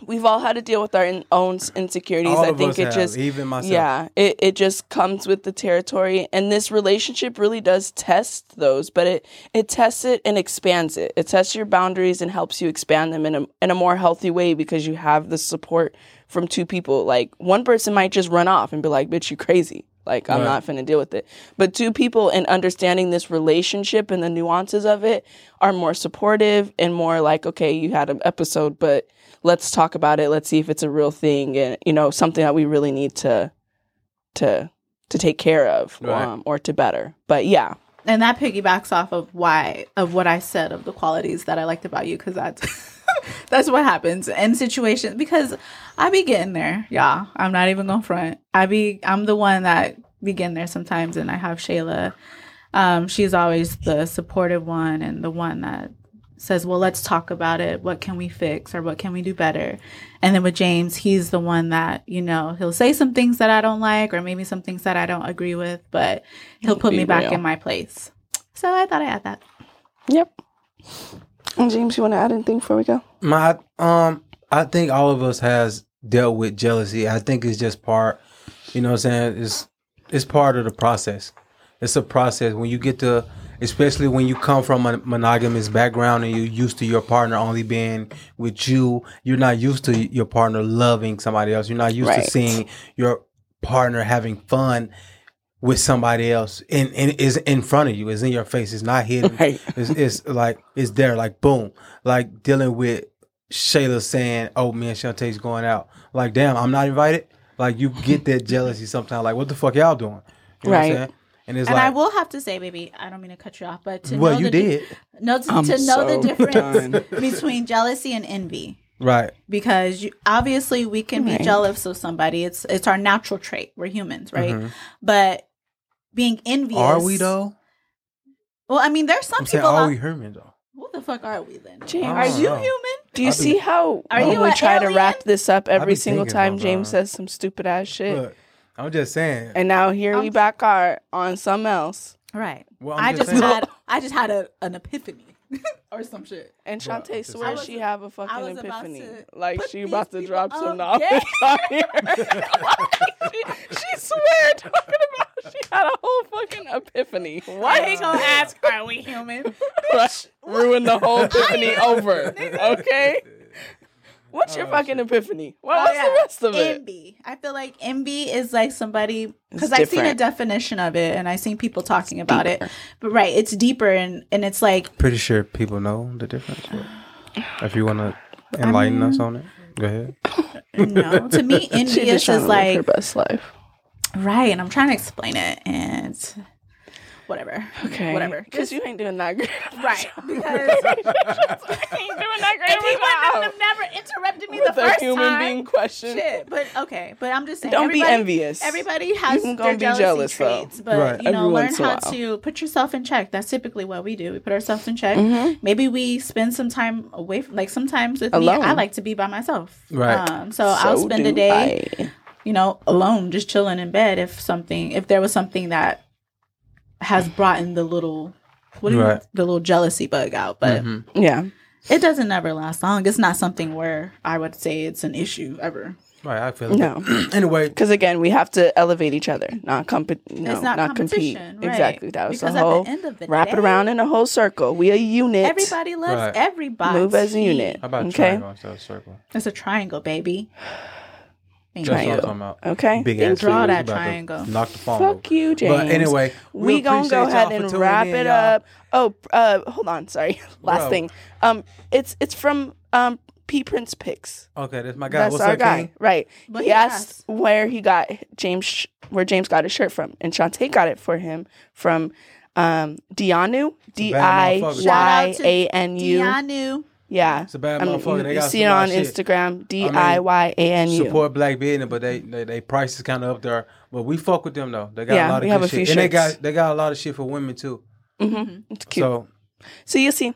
We've all had to deal with our in- own insecurities. All I think it have, just even myself. Yeah, it, it just comes with the territory. And this relationship really does test those, but it, it tests it and expands it. It tests your boundaries and helps you expand them in a, in a more healthy way because you have the support from two people. Like one person might just run off and be like, bitch, you crazy. Like, I'm Right. not finna deal with it. But two people in understanding this relationship and the nuances of it are more supportive and more like, okay, you had an episode, but let's talk about it. Let's see if it's a real thing and, you know, something that we really need to to to take care of Right. um, or to better. But yeah, and that piggybacks off of why of what I said of the qualities that I liked about you because that's that's what happens in situations because I be getting there, yeah. I'm not even gonna front. I be I'm the one that be getting there sometimes, and I have Shayla. Um, she's always the supportive one and the one that says, "Well, let's talk about it. What can we fix or what can we do better?" And then with James, he's the one that you know he'll say some things that I don't like or maybe some things that I don't agree with, but he'll put Be me back in my place. So I thought I had that. yep. And James, you want to add anything before we go? My um I think all of us has dealt with jealousy. I think it's just part you know what I'm saying? It's it's part of the process. It's a process when you get to especially when you come from a monogamous background and you're used to your partner only being with you, you're not used to your partner loving somebody else. You're not used Right. to seeing your partner having fun with somebody else and, and is in front of you, is in your face, it's not hidden. Right. It's, it's like it's there, like boom, like dealing with Shayla saying, "Oh, me and Shantae's going out." Like, damn, I'm not invited. Like, you get that jealousy sometimes. Like, what the fuck y'all doing? You know Right. What I'm saying? And it's and like, I will have to say, baby, I don't mean to cut you off, but to well, know you the did, know to, to know so the difference between jealousy and envy. right? because you, obviously we can Right. be jealous of somebody. It's it's our natural trait. We're humans, right? Mhm. But being envious. Are we though? Well, I mean, there's some I'm saying, people. are out- we human though? What the fuck are we then? James. Are you Oh. human? Do you I've been- see how Are you we an try to wrap this up every single time James says some stupid ass shit? Look, I'm just saying. And now here we I'm- back are on some else. Right. Well, I'm I just just saying. had I just had a, an epiphany or some shit. And Bro, Shantae just- swears she have a fucking epiphany. Like she about to people drop some up. knowledge on here. Like, she, she swear talking about she had a whole fucking epiphany. Why What? he gonna ask? Are we human? Right. Ruin the whole epiphany over. Okay? What's your Oh, fucking shit. epiphany? What Oh, was yeah. the rest of it? Envy. I feel like envy is like somebody because I've seen a definition of it and I've seen people talking about it. But right, it's deeper and and it's like Pretty sure people know the difference. If you want to enlighten us on it, go ahead. no. To me, She envious just trying is to live her like best life. right, and I'm trying to explain it and whatever. Okay. Whatever. Because you ain't doing that great. Right, job. because- you ain't doing that great If of he a wouldn't have never interrupted me With the a first human time. being question. Shit, but okay, but I'm just saying. Don't be envious. Everybody has You can their go be jealousy jealous, though. traits, but Right. you know, Every learn once in a how to put yourself in check. That's typically what we do. We put ourselves in check. Mhm. Maybe we spend some time away. From, like sometimes with Alone. me, I like to be by myself. Right. Um, so, I'll spend a day, I. you know, alone, just chilling in bed. If something, if there was something that has brought in the little. What do you, Right. the little jealousy bug out, but Mhm. Yeah. it doesn't ever last long. It's not something where I would say it's an issue ever. Right, I feel it. No. anyway, Because again, we have to elevate each other, not compete. No, it's not, compete. right? Exactly. That was because the whole at the end of the wrap it around in a whole circle. We are a unit. Everybody loves Right. everybody. Move as a unit. how about Okay. triangle instead of circle? It's a triangle, baby. Thank That's what I'm you. talking about. Okay. Big Then ass draw that You about to triangle. Knock the phone. Fuck over. you, James. But anyway, we, gonna go ahead and wrap in, it y'all. up. Oh, uh, hold on. Sorry. Last Bro. thing. Um, it's it's from um P Prince Picks. Okay, that's my guy. That's What's our up, guy, King? right? But he he asked asked. where he got James, sh- where James got his shirt from, and Shantae got it for him from um Diyanu, D I motherfucker. Y A N U. Diyanu. Yeah. It's a bad I mean, motherfucker. They you got see it on shit. Instagram, D I Y A N U. Support black business, but they they, they price is kind of up there. But we fuck with them though. They got Yeah, a lot of we good have a shit, and they got they got a lot of shit for women too. Mm-hmm. It's cute. So So you'll see.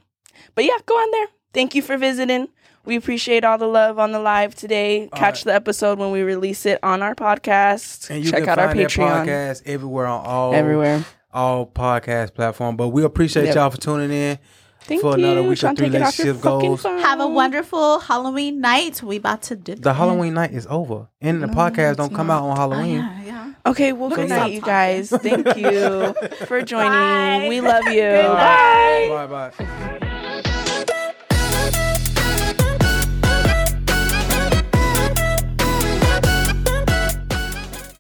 But yeah, go on there. Thank you for visiting. We appreciate all the love on the live today. Catch right. the episode when we release it on our podcast. and you Check can out our find that Patreon. podcast everywhere on all Everywhere. all podcast platform. But we appreciate Yep. y'all for tuning in Thank for you. another week Sean, of three take it off your relationship goals. Have a wonderful Halloween night. We about to dip. The Halloween night is over, and the podcast don't come out on Oh, Halloween. yeah, yeah. Okay, well, Look good night, you guys. Thank you for joining. Bye. We love you. Good. Bye. Bye bye.